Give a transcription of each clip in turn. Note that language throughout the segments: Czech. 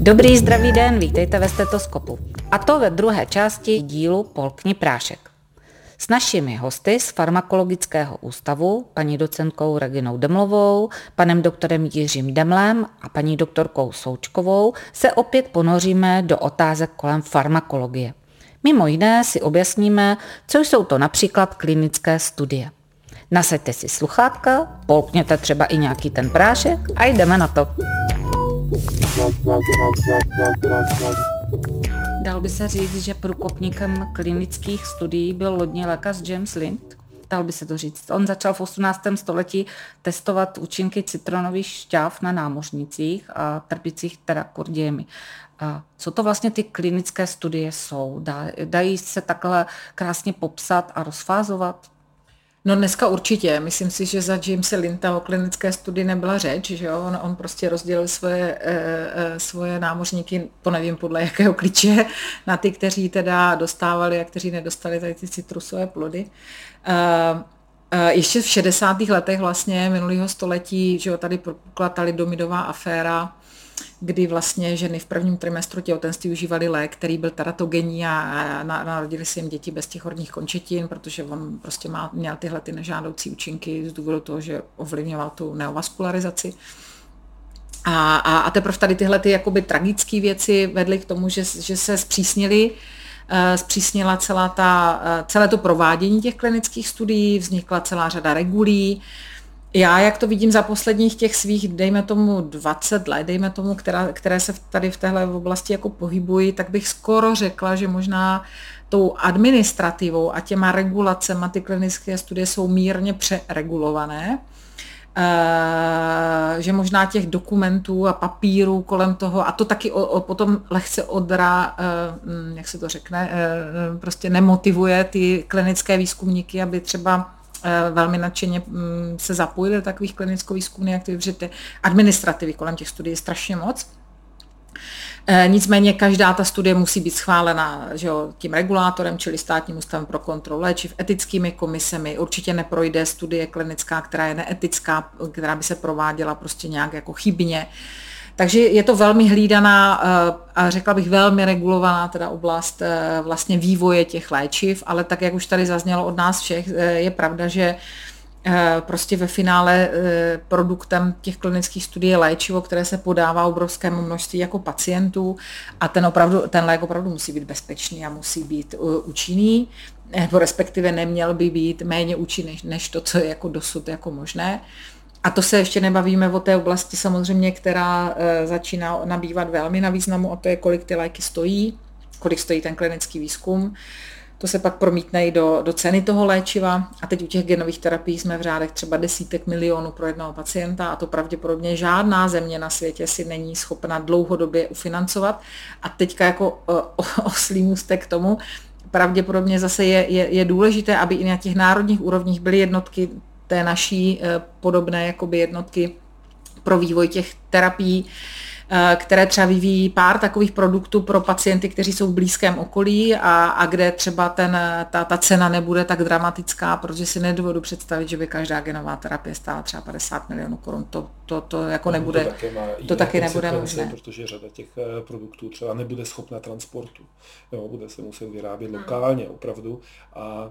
Dobrý zdravý den, vítejte ve stetoskopu. A to ve druhé části dílu Polkni prášek. S našimi hosty z Farmakologického ústavu, paní docentkou Reginou Demlovou, panem doktorem Jiřím Demlem a paní doktorkou Součkovou se opět ponoříme do otázek kolem farmakologie. Mimo jiné si objasníme, co jsou to například klinické studie. Nasaďte si sluchátka, polkněte třeba i nějaký ten prášek a jdeme na to. Dal by se říct, že průkopníkem klinických studií byl lodní lékař James Lind? Dal by se to říct. On začal v 18. století testovat účinky citronových šťáv na námořnicích a trpících terakordiemi. A co to vlastně ty klinické studie jsou? Dají se takhle krásně popsat a rozfázovat? No dneska určitě. Myslím si, že za Jamesa Linta o klinické studii nebyla řeč, že jo? On, on prostě rozdělil svoje, e, e, svoje námořníky, po nevím podle jakého klíče, na ty, kteří teda dostávali a kteří nedostali tady ty citrusové plody. E, ještě v 60. letech vlastně minulého století, že jo, tady propukla domidová aféra, kdy vlastně ženy v prvním trimestru těhotenství užívaly lék, který byl teratogenní a narodili se jim děti bez těch horních končetin, protože on prostě má, měl tyhle ty nežádoucí účinky z důvodu toho, že ovlivňoval tu neovaskularizaci. A, a, a teprve tady tyhle ty jakoby tragické věci vedly k tomu, že, že se zpřísnili eh, zpřísnila celá ta, eh, celé to provádění těch klinických studií, vznikla celá řada regulí, já, jak to vidím za posledních těch svých, dejme tomu 20 let, dejme tomu, která, které se tady v téhle oblasti jako pohybují, tak bych skoro řekla, že možná tou administrativou a těma regulacemi ty klinické studie jsou mírně přeregulované. Uh, že možná těch dokumentů a papírů kolem toho, a to taky o, o, potom lehce odra, uh, jak se to řekne, uh, prostě nemotivuje ty klinické výzkumníky, aby třeba velmi nadšeně mm, se zapojili do takových klinicko-výzkumných aktivit, protože ty administrativy kolem těch studií je strašně moc. Eh, nicméně každá ta studie musí být schválena že jo, tím regulátorem, čili státním ústavem pro kontrolu léčiv, etickými komisemi. Určitě neprojde studie klinická, která je neetická, která by se prováděla prostě nějak jako chybně. Uh, takže je to velmi hlídaná eh, a řekla bych velmi regulovaná teda oblast eh, vlastně vývoje těch léčiv, ale tak, jak už tady zaznělo od nás všech, eh, je pravda, že prostě ve finále produktem těch klinických studií je léčivo, které se podává obrovskému množství jako pacientů a ten, opravdu, ten lék opravdu musí být bezpečný a musí být účinný, nebo respektive neměl by být méně účinný než to, co je jako dosud jako možné. A to se ještě nebavíme o té oblasti samozřejmě, která e, začíná nabývat velmi na významu, a to je, kolik ty léky stojí, kolik stojí ten klinický výzkum. To se pak promítne i do, do ceny toho léčiva. A teď u těch genových terapií jsme v řádech třeba desítek milionů pro jednoho pacienta a to pravděpodobně žádná země na světě si není schopna dlouhodobě ufinancovat. A teďka jako o, oslý můstek k tomu, pravděpodobně zase je, je, je důležité, aby i na těch národních úrovních byly jednotky té naší eh, podobné jakoby jednotky pro vývoj těch terapií, eh, které třeba vyvíjí pár takových produktů pro pacienty, kteří jsou v blízkém okolí a, a kde třeba ten, ta, ta cena nebude tak dramatická, protože si nedovedu představit, že by každá genová terapie stála třeba 50 milionů korun. To, to, to jako no, nebude, to taky, má to taky nebude možné. Protože řada těch eh, produktů třeba nebude schopna transportu. Jo, bude se muset vyrábět hmm. lokálně opravdu a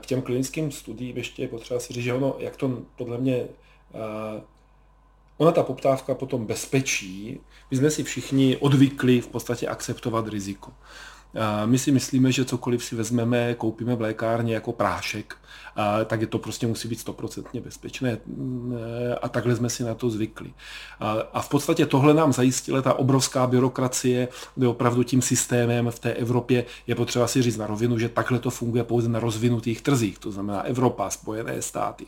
k těm klinickým studiím ještě je potřeba si říct, že ono, jak to podle mě, ona ta poptávka potom bezpečí, my jsme si všichni odvykli v podstatě akceptovat riziko. My si myslíme, že cokoliv si vezmeme, koupíme v lékárně jako prášek, tak je to prostě musí být stoprocentně bezpečné a takhle jsme si na to zvykli. A v podstatě tohle nám zajistila ta obrovská byrokracie, kde opravdu tím systémem v té Evropě je potřeba si říct na rovinu, že takhle to funguje pouze na rozvinutých trzích, to znamená Evropa, Spojené státy.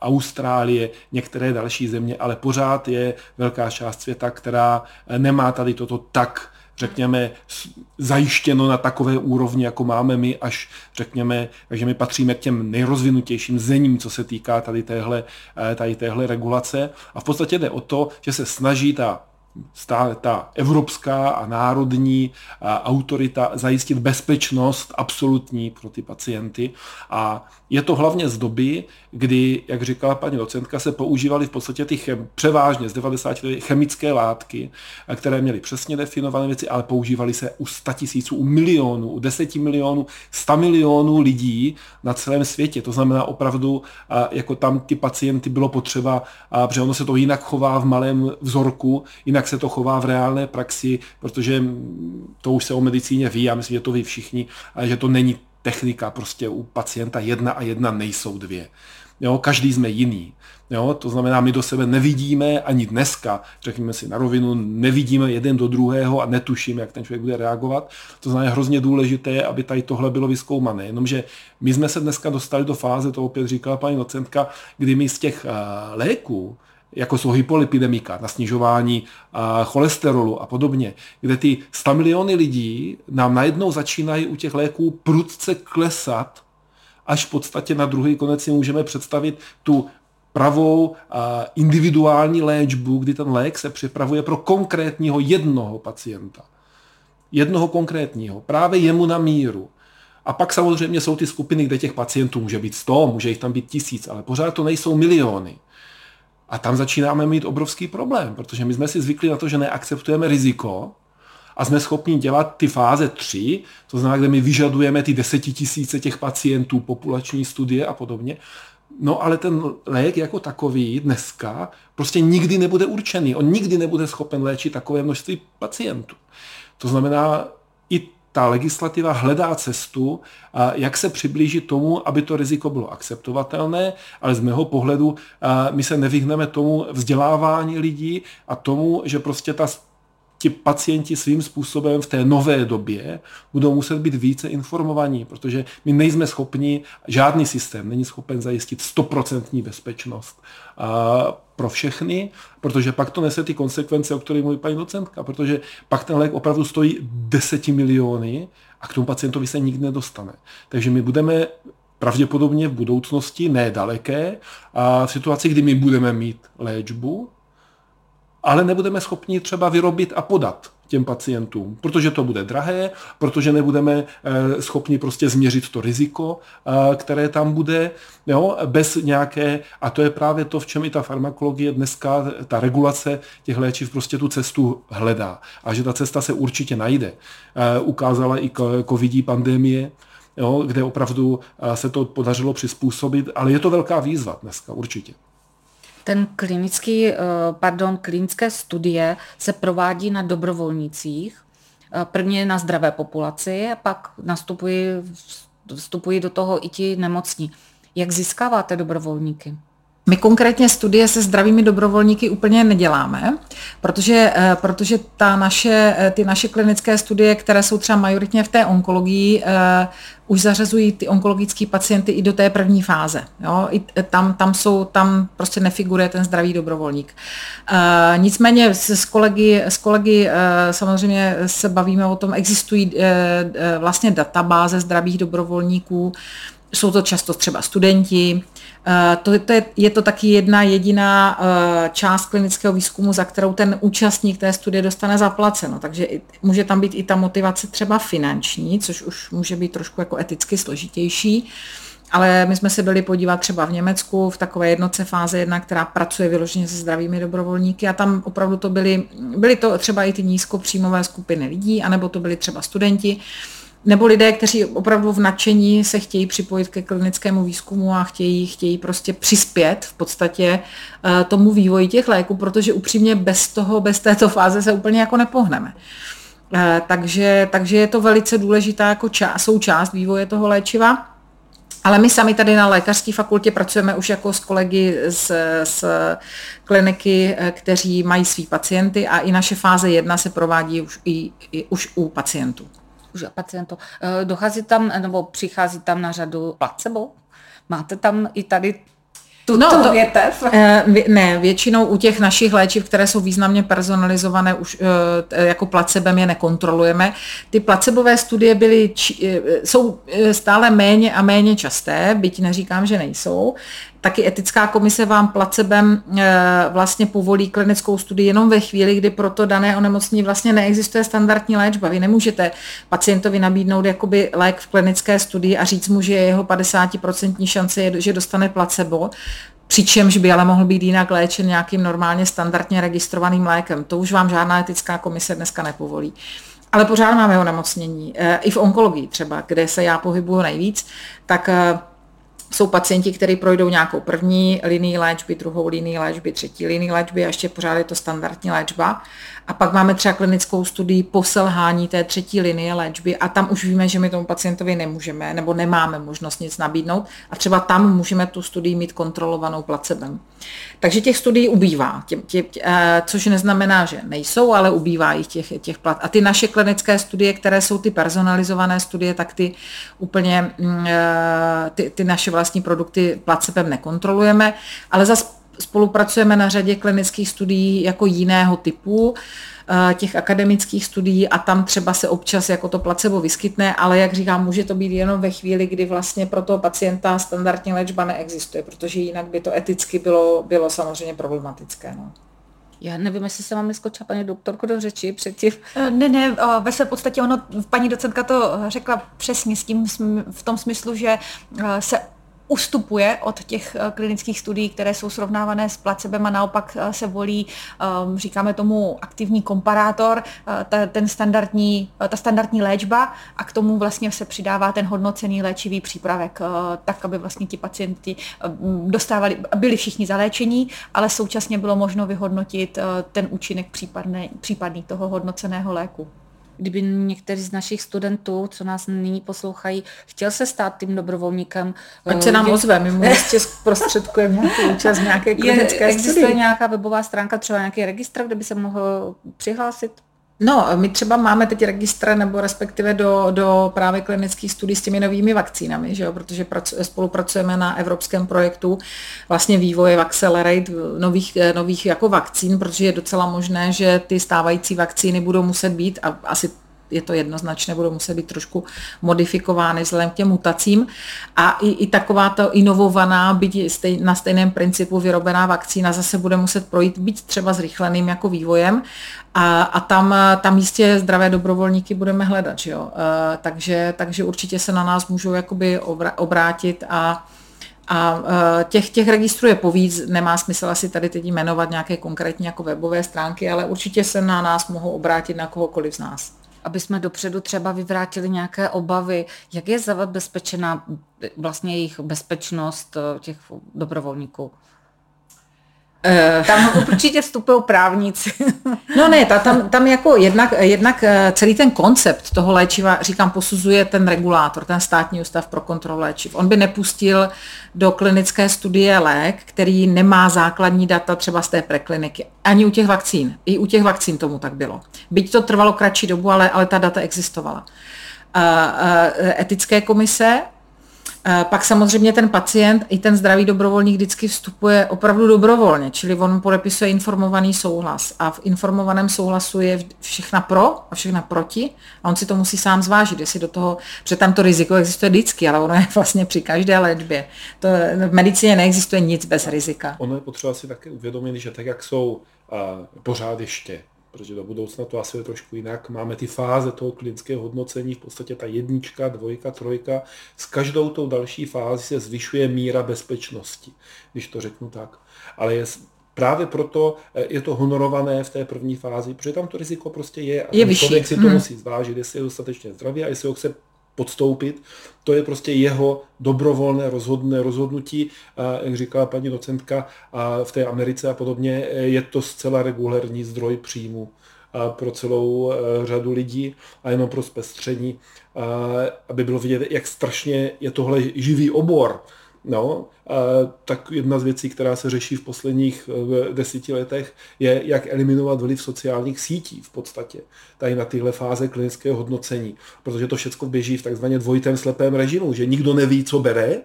Austrálie, některé další země, ale pořád je velká část světa, která nemá tady toto tak řekněme, zajištěno na takové úrovni, jako máme my, až řekněme, takže my patříme k těm nejrozvinutějším zemím, co se týká tady téhle, eh, tady téhle regulace. A v podstatě jde o to, že se snaží ta stále ta evropská a národní autorita zajistit bezpečnost absolutní pro ty pacienty. A je to hlavně z doby, kdy, jak říkala paní docentka, se používaly v podstatě ty chem, převážně z 90 let chemické látky, které měly přesně definované věci, ale používaly se u 100 tisíců, u milionů, u 10 milionů, 100 milionů lidí na celém světě. To znamená opravdu, jako tam ty pacienty bylo potřeba, protože ono se to jinak chová v malém vzorku, jinak se to chová v reálné praxi, protože to už se o medicíně ví, já myslím, že to ví všichni, že to není technika, prostě u pacienta jedna a jedna nejsou dvě. Jo, každý jsme jiný. Jo, to znamená, my do sebe nevidíme ani dneska, řekněme si na rovinu, nevidíme jeden do druhého a netušíme, jak ten člověk bude reagovat. To znamená, je hrozně důležité, aby tady tohle bylo vyskoumané. Jenomže my jsme se dneska dostali do fáze, to opět říkala paní docentka, kdy my z těch uh, léků, jako jsou hypolipidemika, na snižování cholesterolu a podobně, kde ty 100 miliony lidí nám najednou začínají u těch léků prudce klesat, až v podstatě na druhý konec si můžeme představit tu pravou individuální léčbu, kdy ten lék se připravuje pro konkrétního jednoho pacienta. Jednoho konkrétního, právě jemu na míru. A pak samozřejmě jsou ty skupiny, kde těch pacientů může být 100, může jich tam být tisíc, ale pořád to nejsou miliony. A tam začínáme mít obrovský problém, protože my jsme si zvykli na to, že neakceptujeme riziko a jsme schopni dělat ty fáze 3, to znamená, kde my vyžadujeme ty desetitisíce těch pacientů, populační studie a podobně. No ale ten lék jako takový dneska prostě nikdy nebude určený. On nikdy nebude schopen léčit takové množství pacientů. To znamená, i ta legislativa hledá cestu, jak se přiblížit tomu, aby to riziko bylo akceptovatelné, ale z mého pohledu my se nevyhneme tomu vzdělávání lidí a tomu, že prostě ta ti pacienti svým způsobem v té nové době budou muset být více informovaní, protože my nejsme schopni, žádný systém není schopen zajistit stoprocentní bezpečnost pro všechny, protože pak to nese ty konsekvence, o kterých mluví paní docentka, protože pak ten lék opravdu stojí deseti miliony a k tomu pacientovi se nikdy nedostane. Takže my budeme pravděpodobně v budoucnosti, ne daleké, a v situaci, kdy my budeme mít léčbu, ale nebudeme schopni třeba vyrobit a podat těm pacientům, protože to bude drahé, protože nebudeme eh, schopni prostě změřit to riziko, eh, které tam bude, jo, bez nějaké, a to je právě to, v čem i ta farmakologie dneska, ta regulace těch léčiv prostě tu cestu hledá. A že ta cesta se určitě najde. Eh, ukázala i covidí pandemie, jo, kde opravdu se to podařilo přizpůsobit, ale je to velká výzva dneska, určitě. Ten klinický, eh, pardon, klinické studie se provádí na dobrovolnících, eh, prvně na zdravé populaci a pak nastupují, vstupují do toho i ti nemocní. Jak získáváte dobrovolníky? My konkrétně studie se zdravými dobrovolníky úplně neděláme, protože, eh, protože ta naše, eh, ty naše klinické studie, které jsou třeba majoritně v té onkologii, uh, už zařazují ty onkologické pacienty i do té první fáze. Jo? I tam, tam, jsou, tam prostě nefiguruje ten zdravý dobrovolník. Uh, nicméně s, s kolegy, s kolegy uh, samozřejmě se bavíme o tom, existují uh, vlastně databáze zdravých dobrovolníků, jsou to často třeba studenti, Eh, to, to je, je to taky jedna jediná uh, část klinického výzkumu, za kterou ten účastník té studie dostane zaplaceno. Takže může tam být i ta motivace třeba finanční, což už může být trošku jako eticky složitější. Ale my jsme se byli podívat třeba v Německu v takové jednoce fáze jedna, která pracuje vyloženě se zdravými dobrovolníky a tam opravdu to byly, byly to třeba i ty nízkopříjmové skupiny lidí, anebo to byli třeba studenti, nebo lidé, kteří opravdu v nadšení se chtějí připojit ke klinickému výzkumu a chtějí, chtějí prostě přispět v podstatě eh, tomu vývoji těch léků, protože upřímně bez toho, bez této fáze se úplně jako nepohneme. Eh, takže, takže je to velice důležitá jako část, součást vývoje toho léčiva. Ale my sami tady na lékařské fakultě pracujeme už jako s kolegy z, z kliniky, eh, kteří mají svý pacienty a i naše fáze 1 se provádí už, i, i, už u pacientů už pacientů. Eh, dochází tam, nebo přichází tam na řadu placebo? Máte tam i tady tu, no, tu větev? Eh, ne, většinou u těch našich léčiv, které jsou významně personalizované, už eh, jako placebem je nekontrolujeme. Ty placebové studie byly, jsou stále méně a méně časté, byť neříkám, že nejsou. Taky etická komise vám placebem vlastně povolí klinickou studii jenom ve chvíli, kdy pro to dané onemocnění vlastně neexistuje standardní léčba. Vy nemůžete pacientovi nabídnout jakoby lék v klinické studii a říct mu, že je jeho 50% šance, že dostane placebo, přičemž by ale mohl být jinak léčen nějakým normálně standardně registrovaným lékem. To už vám žádná etická komise dneska nepovolí. Ale pořád máme onemocnění. E, I v onkologii třeba, kde se já pohybuju nejvíc, tak e, jsou pacienti, kteří projdou nějakou první linii léčby, druhou linii léčby, třetí linii léčby a ještě pořád je to standardní léčba. A pak máme třeba klinickou studii po selhání té třetí linie léčby a tam už víme, že my tomu pacientovi nemůžeme nebo nemáme možnost nic nabídnout a třeba tam můžeme tu studii mít kontrolovanou placebem. Takže těch studií ubývá, tě, tě, tě, eh, což neznamená, že nejsou, ale ubývá jich těch, těch plat. A ty naše klinické studie, které jsou ty personalizované studie, tak ty úplně mm, eh, ty, ty naše vlastní produkty placebem nekontrolujeme, ale zase spolupracujeme na řadě klinických studií jako jiného typu, eh, těch akademických studií a tam třeba se občas jako to placebo vyskytne, ale jak říkám, může to být jenom ve chvíli, kdy vlastně pro toho pacienta standardní léčba neexistuje, protože jinak by to eticky bylo, bylo samozřejmě problematické. No. Já nevím, jestli se mám neskočila paní doktorko do řeči předtím. Eh, ne, ne, ve své podstatě ono, paní docentka to řekla přesně s tím, v tom smyslu, že eh, se ustupuje od těch eh, klinických studií, které jsou srovnávané s placebem a naopak eh, se volí, ehm, říkáme tomu aktivní komparátor, eh, ten standardní, ta standardní léčba a k tomu vlastně se přidává ten hodnocený léčivý přípravek, tak, aby vlastně ti pacienti dostávali, byli všichni zaléčení, ale současně bylo možno vyhodnotit ten účinek případný, případný toho hodnoceného léku kdyby některý z našich studentů, co nás nyní poslouchají, chtěl se stát tím dobrovolníkem. Ať se nám ozve, my mu jistě zprostředkujeme nějaký účast nějaké klinické je, Existuje studii. nějaká webová stránka, třeba nějaký registr, kde by se mohl přihlásit? No, my třeba máme teď registr nebo respektive do, do právě klinických studií s těmi novými vakcínami, že jo? protože pracu, spolupracujeme na evropském projektu vlastně vývoje Accelerate nových, nových jako vakcín, protože je docela možné, že ty stávající vakcíny budou muset být a asi je to jednoznačné, budou muset být trošku modifikovány vzhledem k těm mutacím. A i, i taková to inovovaná, byť stej, na stejném principu vyrobená vakcína zase bude muset projít, být třeba zrychleným jako vývojem. A, a tam, tam jistě zdravé dobrovolníky budeme hledat. Že jo? E, takže, takže určitě se na nás můžou jakoby obrátit a a e, těch, těch registrů je povíc, nemá smysl asi tady teď jmenovat nějaké konkrétní jako webové stránky, ale určitě se na nás mohou obrátit na kohokoliv z nás aby jsme dopředu třeba vyvrátili nějaké obavy, jak je zabezpečená vlastně jejich bezpečnost eh, těch dobrovolníků. Eh, tam určitě vstupují právníci. No ne, ta, tam, tam jako jednak, jednak eh, celý ten koncept toho léčiva, říkám, posuzuje ten regulátor, ten státní ústav pro kontrolu léčiv. On by nepustil do klinické studie lék, který nemá základní data třeba z té prekliniky. Ani u těch vakcín. I u těch vakcín tomu tak bylo. Byť to trvalo kratší dobu, ale, ale ta data existovala. Etické komise pak samozřejmě ten pacient i ten zdravý dobrovolník vždycky vstupuje opravdu dobrovolně, čili on podepisuje informovaný souhlas a v informovaném souhlasu je všechna pro a všechna proti a on si to musí sám zvážit, jestli do toho, protože tam to riziko existuje vždycky, ale ono je vlastně při každé léčbě. To, v medicíně neexistuje nic bez rizika. Ono je potřeba si také uvědomit, že tak, jak jsou uh, pořád ještě protože do budoucna to asi je trošku jinak. Máme ty fáze toho klinického hodnocení, v podstatě ta jednička, dvojka, trojka. S každou tou další fází se zvyšuje míra bezpečnosti, když to řeknu tak. Ale je Právě proto eh, je to honorované v té první fázi, protože tam to riziko prostě je. A je vyšší. člověk si to hmm. musí zvážit, jestli je dostatečně zdravý a jestli ho chce podstoupit. To je prostě jeho dobrovolné rozhodné rozhodnutí, a jak říkala paní docentka, a v té Americe a podobně je to zcela regulární zdroj příjmu pro celou e, řadu lidí a jenom pro zpestření, aby bylo vidět, jak strašně je tohle živý obor. No, tak jedna z věcí, která se řeší v posledních eh, deseti letech, je, jak eliminovat vliv sociálních sítí v podstatě, tady na tyhle fáze klinického hodnocení, protože to všechno běží v takzvaně dvojitém slepém režimu, že nikdo neví, co bere,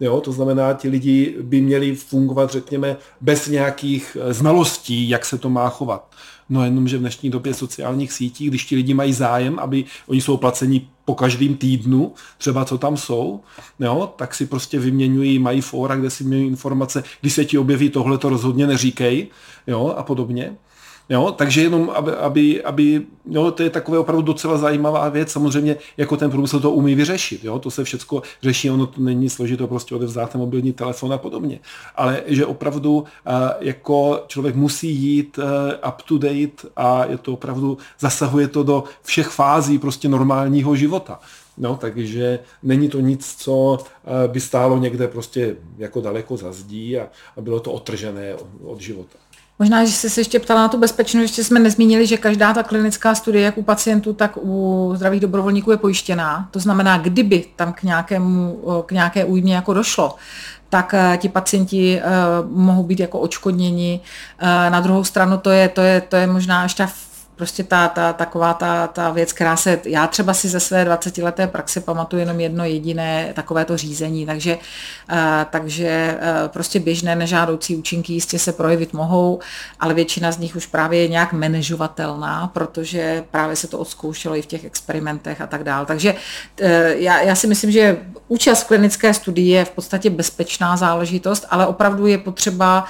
Jo, to znamená, ti lidi by měli fungovat, řekněme, bez nějakých eh, znalostí, jak se to má chovat. No jenom, že v dnešní době sociálních sítí, když ti lidi mají zájem, aby oni jsou placeni po každém týdnu, třeba co tam jsou, jo, tak si prostě vyměňují, mají fóra, kde si vyměňují informace, když se ti objeví tohle, to rozhodně neříkej, jo, a podobně. Jo, takže jenom, aby, aby, aby jo, to je takové opravdu docela zajímavá věc. Samozřejmě jako ten průmysl to umí vyřešit. Jo, to se všechno řeší, ono to není složité prostě odevzdat ten mobilní telefon a podobně. Ale že opravdu uh, jako člověk musí jít uh, up to date a je to opravdu, zasahuje to do všech fází prostě normálního života. No, takže není to nic, co by stálo někde prostě jako daleko za zdí a, a bylo to otržené od života. Možná, že jsi se ještě ptala na tu bezpečnost, ještě jsme nezmínili, že každá ta klinická studie, jak u pacientů, tak u zdravých dobrovolníků je pojištěná. To znamená, kdyby tam k, nějakému, k nějaké újmě jako došlo, tak eh, ti pacienti uh, mohou být jako očkodněni. Uh, na druhou stranu to je, to je, to je možná ještě prostě ta, ta, taková ta, ta věc, která se, já třeba si ze své 20 leté praxe pamatuju jenom jedno jediné takovéto řízení, takže, uh, takže uh, prostě běžné nežádoucí účinky jistě se projevit mohou, ale většina z nich už právě je nějak manažovatelná, protože právě se to odzkoušelo i v těch experimentech a tak dále. Takže uh, já, já si myslím, že účast v klinické studii je v podstatě bezpečná záležitost, ale opravdu je potřeba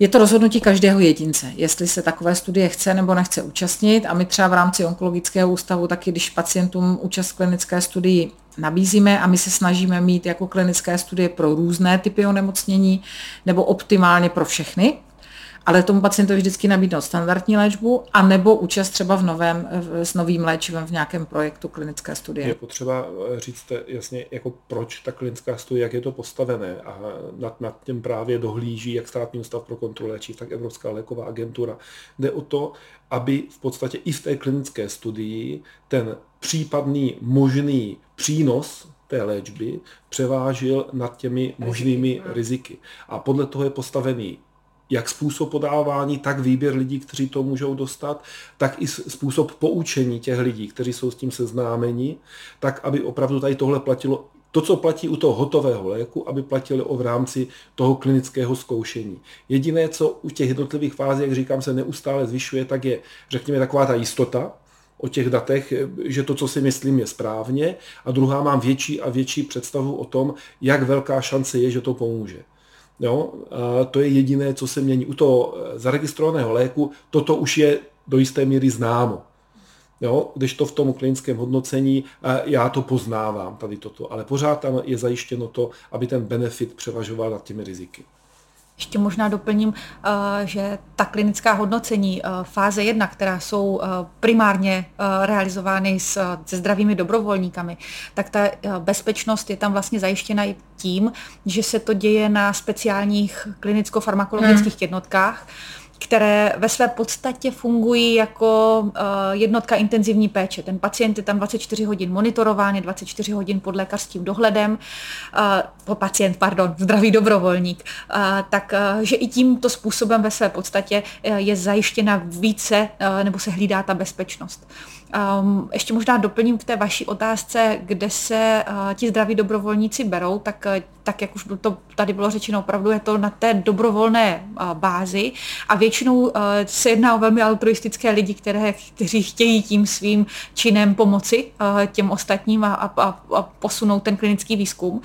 je to rozhodnutí každého jedince, jestli se takové studie chce nebo nechce účastnit. A my třeba v rámci onkologického ústavu taky, když pacientům účast klinické studii nabízíme a my se snažíme mít jako klinické studie pro různé typy onemocnění nebo optimálně pro všechny, ale tomu pacientovi vždycky nabídnout standardní léčbu a nebo účast třeba v novém, s novým léčivem v nějakém projektu klinické studie. Je potřeba eh, říct jasně, jako proč ta klinická studie, jak je to postavené a nad, nad tím právě dohlíží jak státní ústav pro kontrolu léčiv, tak Evropská léková agentura. Jde o to, aby v podstatě i v té klinické studii ten případný možný přínos té léčby převážil nad těmi možnými riziky. A podle toho je postavený jak způsob podávání, tak výběr lidí, kteří to můžou dostat, tak i způsob poučení těch lidí, kteří jsou s tím seznámeni, tak aby opravdu tady tohle platilo to, co platí u toho hotového léku, aby platilo v rámci toho klinického zkoušení. Jediné, co u těch jednotlivých fází, jak říkám, se neustále zvyšuje, tak je, řekněme, taková ta jistota o těch datech, že to, co si myslím, je správně. A druhá, mám větší a větší představu o tom, jak velká šance je, že to pomůže. Jo? A to je jediné, co se mění. U toho eh, zaregistrovaného léku toto už je do jisté míry známo. Jo, když to v tom klinickém hodnocení, já to poznávám, tady toto, ale pořád tam je zajištěno to, aby ten benefit převažoval nad těmi riziky. Ještě možná doplním, eh, že ta klinická hodnocení fáze 1, která jsou primárně realizovány se zdravými dobrovolníkami, tak ta bezpečnost je tam vlastně zajištěna i tím, že se to děje na speciálních klinicko-farmakologických hmm. jednotkách, které ve své podstatě fungují jako uh, jednotka intenzivní péče. Ten pacient je tam 24 hodin monitorován, je 24 hodin pod lékařským dohledem, uh, pacient, pardon, zdravý dobrovolník, uh, tak uh, že i tímto způsobem ve své podstatě je zajištěna více nebo se hlídá ta bezpečnost. Um, ještě možná doplním k té vaší otázce, kde se uh, ti zdraví dobrovolníci berou, tak, uh, tak jak už to tady bylo řečeno, opravdu je to na té dobrovolné uh, bázi a většinou uh, se jedná o velmi altruistické lidi, které, kteří chtějí tím svým činem pomoci uh, těm ostatním a, a, a posunout ten klinický výzkum.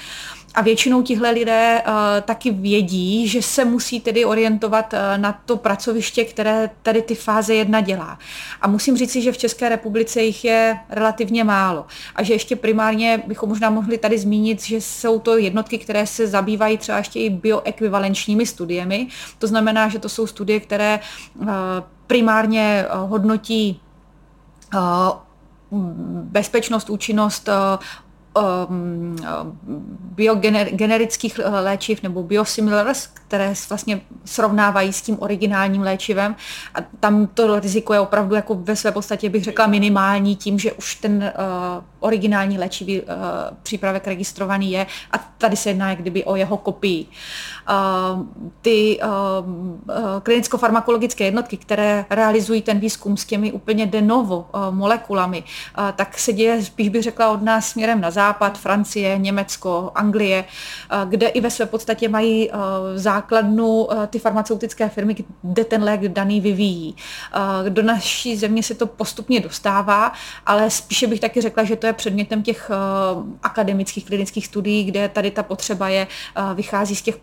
A většinou tihle lidé uh, taky vědí, že se musí tedy orientovat uh, na to pracoviště, které tady ty fáze jedna dělá. A musím říci, že v České republice jich je relativně málo. A že ještě primárně bychom možná mohli tady zmínit, že jsou to jednotky, které se zabývají třeba ještě i bioekvivalenčními studiemi. To znamená, že to jsou studie, které uh, primárně hodnotí bezpečnost, účinnost biogenerických léčiv nebo biosimilars, které vlastně srovnávají s tím originálním léčivem a tam to riziko je opravdu jako ve své podstatě bych řekla minimální tím, že už ten uh, originální léčivý uh, přípravek registrovaný je a tady se jedná jak kdyby o jeho kopii. Uh, ty uh, uh, klinicko-farmakologické jednotky, které realizují ten výzkum s těmi úplně de novo uh, molekulami, tak se děje spíš bych řekla od nás směrem na západ, Francie, Německo, Anglie, kde i ve své podstatě mají základnu ty farmaceutické firmy, kde ten lék daný vyvíjí. Do naší země se to postupně dostává, ale spíše bych taky řekla, že to je předmětem těch akademických klinických studií, kde tady ta potřeba je, vychází z těch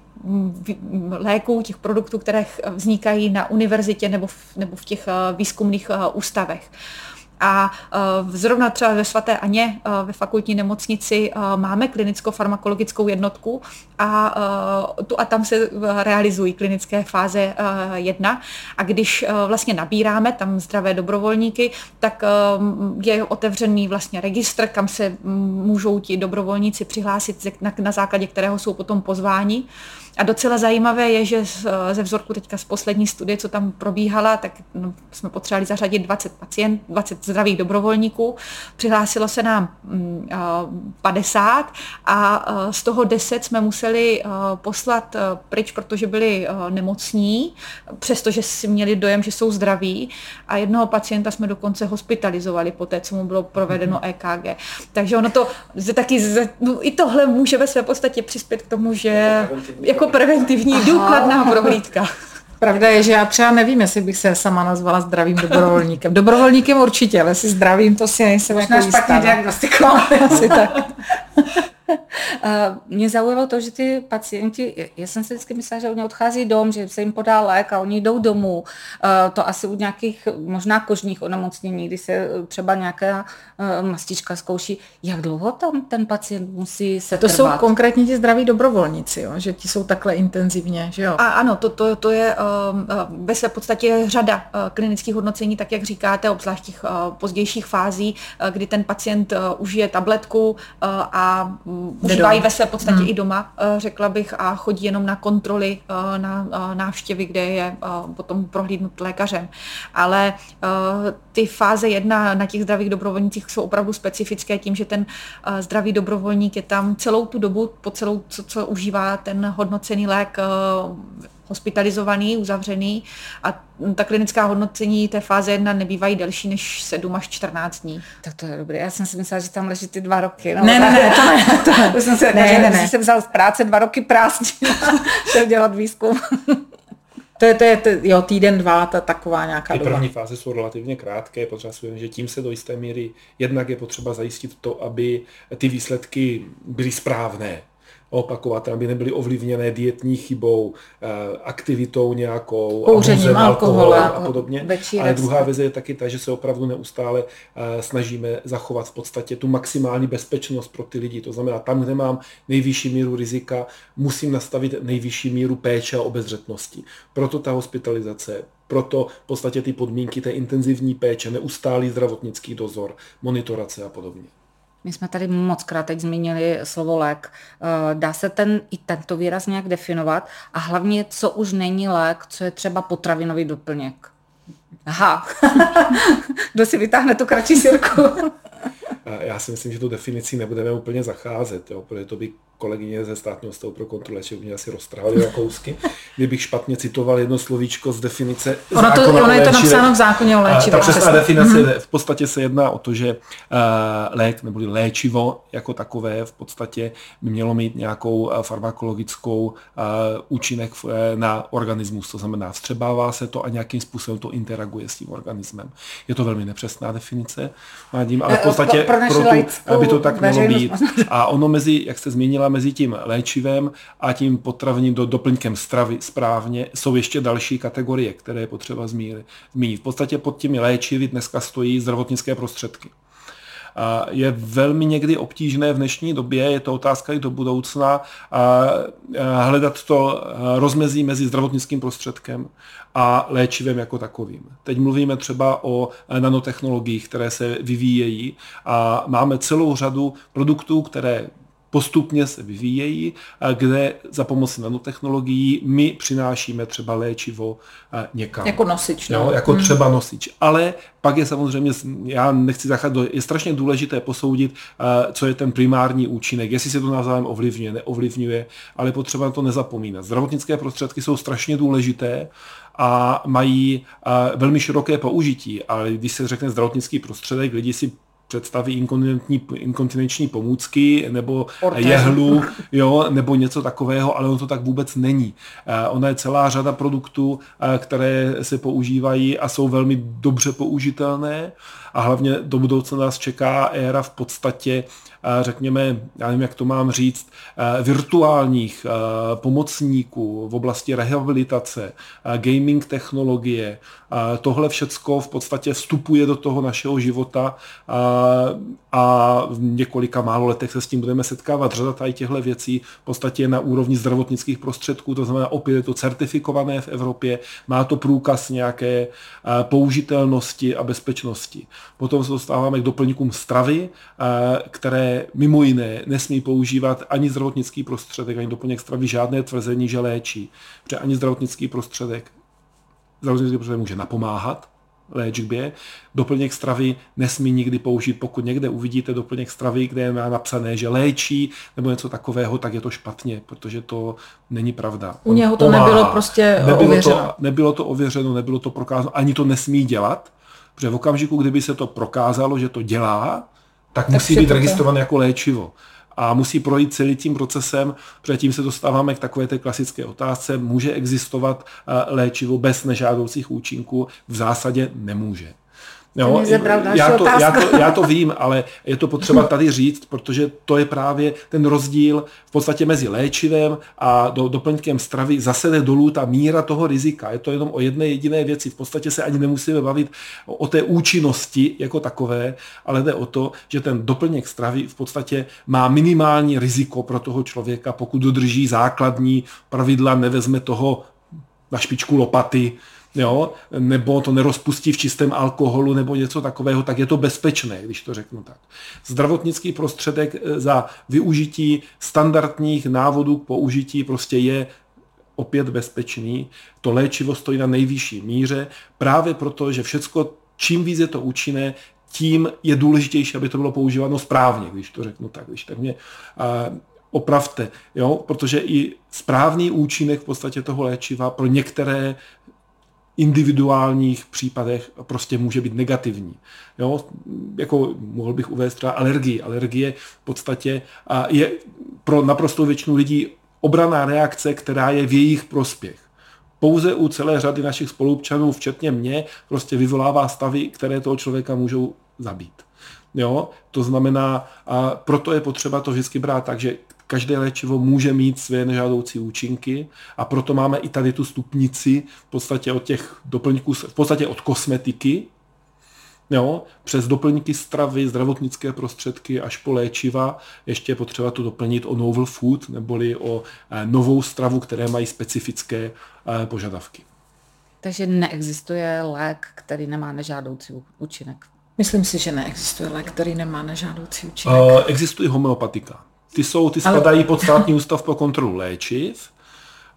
léků, těch produktů, které vznikají na univerzitě nebo v, nebo v těch eh, výzkumných eh, ústavech. A uh, zrovna třeba ve svaté Aně ve fakultní nemocnici máme klinicko-farmakologickou jednotku a tu a tam se realizují klinické fáze 1 a když vlastně nabíráme tam zdravé dobrovolníky, tak je otevřený vlastně registr, kam se můžou ti dobrovolníci přihlásit, na základě kterého jsou potom pozváni. A docela zajímavé je, že ze vzorku teďka z poslední studie, co tam probíhala, tak no, jsme potřebovali zařadit 20 pacient, 20 zdravých dobrovolníků. Přihlásilo se nám 50 mm, a z toho 10 jsme museli poslat pryč, protože byli nemocní, přestože si měli dojem, že jsou zdraví a jednoho pacienta jsme dokonce hospitalizovali po té, co mu bylo provedeno mhm. EKG. Takže ono to taky, no, i tohle může ve své podstatě přispět k tomu, že jako jako preventivní Aha. důkladná prohlídka. Pravda je, že já třeba nevím, jestli bych se sama nazvala zdravým dobrovolníkem. Dobrovolníkem určitě, ale si zdravým to si nejsem Možná jako špatně no. diagnostikovala. Asi tak. Mě zaujalo to, že ty pacienti, já jsem si vždycky myslela, že oni odchází dom, že se jim podá lék a oni jdou domů. To asi u nějakých možná kožních onemocnění, kdy se třeba nějaká mastička zkouší. Jak dlouho tam ten pacient musí se To trvat? jsou konkrétně ti zdraví dobrovolníci, jo? že ti jsou takhle intenzivně. Že jo? A ano, to, to, to je uh, ve své podstatě řada uh, klinických hodnocení, tak jak říkáte, obzvlášť těch pozdějších fází, kdy ten pacient užije tabletku a užívají ve své podstatě hmm. i doma, eh, řekla bych, a chodí jenom na kontroly, eh, na eh, návštěvy, kde je potom prohlídnut lékařem. Ale ty fáze jedna na těch zdravých dobrovolnících jsou opravdu specifické tím, že ten zdravý dobrovolník je tam celou tu dobu, po celou, co, co užívá ten hodnocený lék hospitalizovaný, uzavřený a ta klinická hodnocení té fáze 1 nebývají delší než 7 až 14 dní. Tak to je dobré. Já jsem si myslela, že tam leží ty dva roky. No, ne, ne, ne, to ne. To, ne. to jsem si, ne, ne, ne. jsem vzal z práce dva roky prázdnin šel dělat výzkum. To je, to je, to, jo, týden, dva, ta taková nějaká Ty doba. první fáze jsou relativně krátké, potřeba že tím se do jisté míry jednak je potřeba zajistit to, aby ty výsledky byly správné opakovat, aby nebyly ovlivněné dietní chybou, eh, aktivitou nějakou, kouřením, alkoholem a podobně. Ale druhá věc je taky ta, že se opravdu neustále eh, snažíme zachovat v podstatě tu maximální bezpečnost pro ty lidi. To znamená, tam, kde mám nejvyšší míru rizika, musím nastavit nejvyšší míru péče a obezřetnosti. Proto ta hospitalizace, proto v podstatě ty podmínky té intenzivní péče, neustálý zdravotnický dozor, monitorace a podobně. My jsme tady moc krát teď zmínili slovo lék. Eh, dá se ten i tento výraz nějak definovat a hlavně, co už není lék, co je třeba potravinový doplněk. Aha, kdo si vytáhne tu kratší sirku? Já si myslím, že tu definici nebudeme úplně zacházet, jo, protože to by kolegyně ze státního stavu pro kontrolu léčiv mě asi roztrhali na kousky, kdybych špatně citoval jedno slovíčko z definice ono, to, ono je to napsáno v zákoně o léčivě. Ta přesná definice, mm-hmm. v podstatě se jedná o to, že uh, lék nebo léčivo jako takové v podstatě by mělo mít nějakou uh, farmakologickou uh, účinek uh, na organismus, to znamená vstřebává se to a nějakým způsobem to interaguje s tím organismem. Je to velmi nepřesná definice, ale v podstatě pro, pro tu, aby to tak mělo být. A ono mezi, jak jste zmínila, mezi tím léčivem a tím potravním do, doplňkem stravy správně jsou ještě další kategorie, které je potřeba zmínit. V podstatě pod těmi léčivy dneska stojí zdravotnické prostředky. A je velmi někdy obtížné v dnešní době, je to otázka i do budoucna, a hledat to rozmezí mezi zdravotnickým prostředkem a léčivem jako takovým. Teď mluvíme třeba o nanotechnologiích, které se vyvíjejí a máme celou řadu produktů, které postupně se vyvíjejí, kde za pomoci nanotechnologií my přinášíme třeba léčivo někam. Jako nosič. No? Jo, jako hmm. třeba nosič. Ale pak je samozřejmě, já nechci zacházet, do, je strašně důležité posoudit, co je ten primární účinek, jestli se to navzájem ovlivňuje, neovlivňuje, ale potřeba na to nezapomínat. Zdravotnické prostředky jsou strašně důležité, a mají velmi široké použití, ale když se řekne zdravotnický prostředek, lidi si představí inkontinenční, inkontinenční pomůcky nebo Ortézu. jehlu, jo, nebo něco takového, ale ono to tak vůbec není. Ona je celá řada produktů, které se používají a jsou velmi dobře použitelné a hlavně do budoucna nás čeká éra v podstatě řekněme, já nevím, jak to mám říct, virtuálních pomocníků v oblasti rehabilitace, gaming technologie. Tohle všecko v podstatě vstupuje do toho našeho života a v několika málo letech se s tím budeme setkávat. Řada tady těchto věcí v podstatě na úrovni zdravotnických prostředků, to znamená opět je to certifikované v Evropě, má to průkaz nějaké použitelnosti a bezpečnosti. Potom se dostáváme k doplňkům stravy, které mimo jiné nesmí používat ani zdravotnický prostředek, ani doplněk stravy žádné tvrzení, že léčí. Protože ani zdravotnický prostředek, zdravotnický prostředek může napomáhat léčbě. Doplněk stravy nesmí nikdy použít. Pokud někde uvidíte doplněk stravy, kde je napsané, že léčí nebo něco takového, tak je to špatně, protože to není pravda. U něho to pomáhá. nebylo prostě nebylo ověřeno. To, nebylo to ověřeno, nebylo to prokázáno, ani to nesmí dělat, protože v okamžiku, kdyby se to prokázalo, že to dělá, tak, tak musí být registrovaný jako léčivo. A musí projít celý tím procesem, předtím se dostáváme k takové té klasické otázce, může existovat eh, léčivo bez nežádoucích účinků? V zásadě nemůže. Jo, já, to, já, to, já to vím, ale je to potřeba tady říct, protože to je právě ten rozdíl v podstatě mezi léčivem a do, doplňkem stravy. Zase jde dolů ta míra toho rizika. Je to jenom o jedné jediné věci. V podstatě se ani nemusíme bavit o, o té účinnosti jako takové, ale jde o to, že ten doplněk stravy v podstatě má minimální riziko pro toho člověka, pokud dodrží základní pravidla, nevezme toho na špičku lopaty, jo, nebo to nerozpustí v čistém alkoholu nebo něco takového, tak je to bezpečné, když to řeknu tak. Zdravotnický prostředek eh, za využití standardních návodů k použití prostě je opět bezpečný. To léčivo stojí na nejvyšší míře, právě proto, že všecko, čím víc je to účinné, tím je důležitější, aby to bylo používáno správně, když to řeknu tak. Když tak mě uh, opravte, jo? protože i správný účinek v podstatě toho léčiva pro některé individuálních případech prostě může být negativní. Jo? Jako mohl bych uvést třeba alergii. Alergie v podstatě je pro naprosto většinu lidí obraná reakce, která je v jejich prospěch. Pouze u celé řady našich spolupčanů, včetně mě, prostě vyvolává stavy, které toho člověka můžou zabít. Jo? To znamená, a proto je potřeba to vždycky brát tak, že každé léčivo může mít své nežádoucí účinky a proto máme i tady tu stupnici v podstatě od těch doplňků, v podstatě od kosmetiky, jo, přes doplňky stravy, zdravotnické prostředky až po léčiva. Ještě je potřeba to doplnit o novel food, neboli o eh, novou stravu, které mají specifické eh, požadavky. Takže neexistuje lék, který nemá nežádoucí účinek. Myslím si, že neexistuje lék, který nemá nežádoucí účinek. Uh, existují homeopatika. Ty, jsou, ty spadají ale... pod státní ústav pro kontrolu léčiv,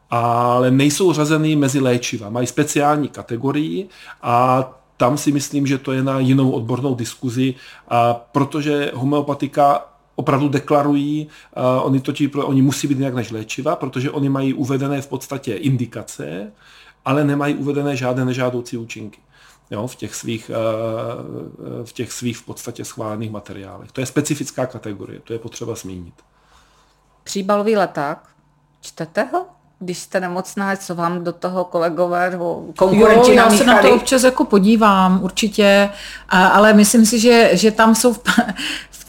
ale nejsou řazený mezi léčiva. Mají speciální kategorii a tam si myslím, že to je na jinou odbornou diskuzi, a protože homeopatika opravdu deklarují, uh, oni, totiž, oni musí být nějak než léčiva, protože oni mají uvedené v podstatě indikace, ale nemají uvedené žádné nežádoucí účinky jo, v, těch svých, v těch svých v podstatě schválených materiálech. To je specifická kategorie, to je potřeba zmínit. Příbalový leták, čtete ho? Když jste nemocná, co vám do toho kolegové nebo konkurenti jo, já se na to občas jako podívám, určitě, ale myslím si, že, že tam jsou v,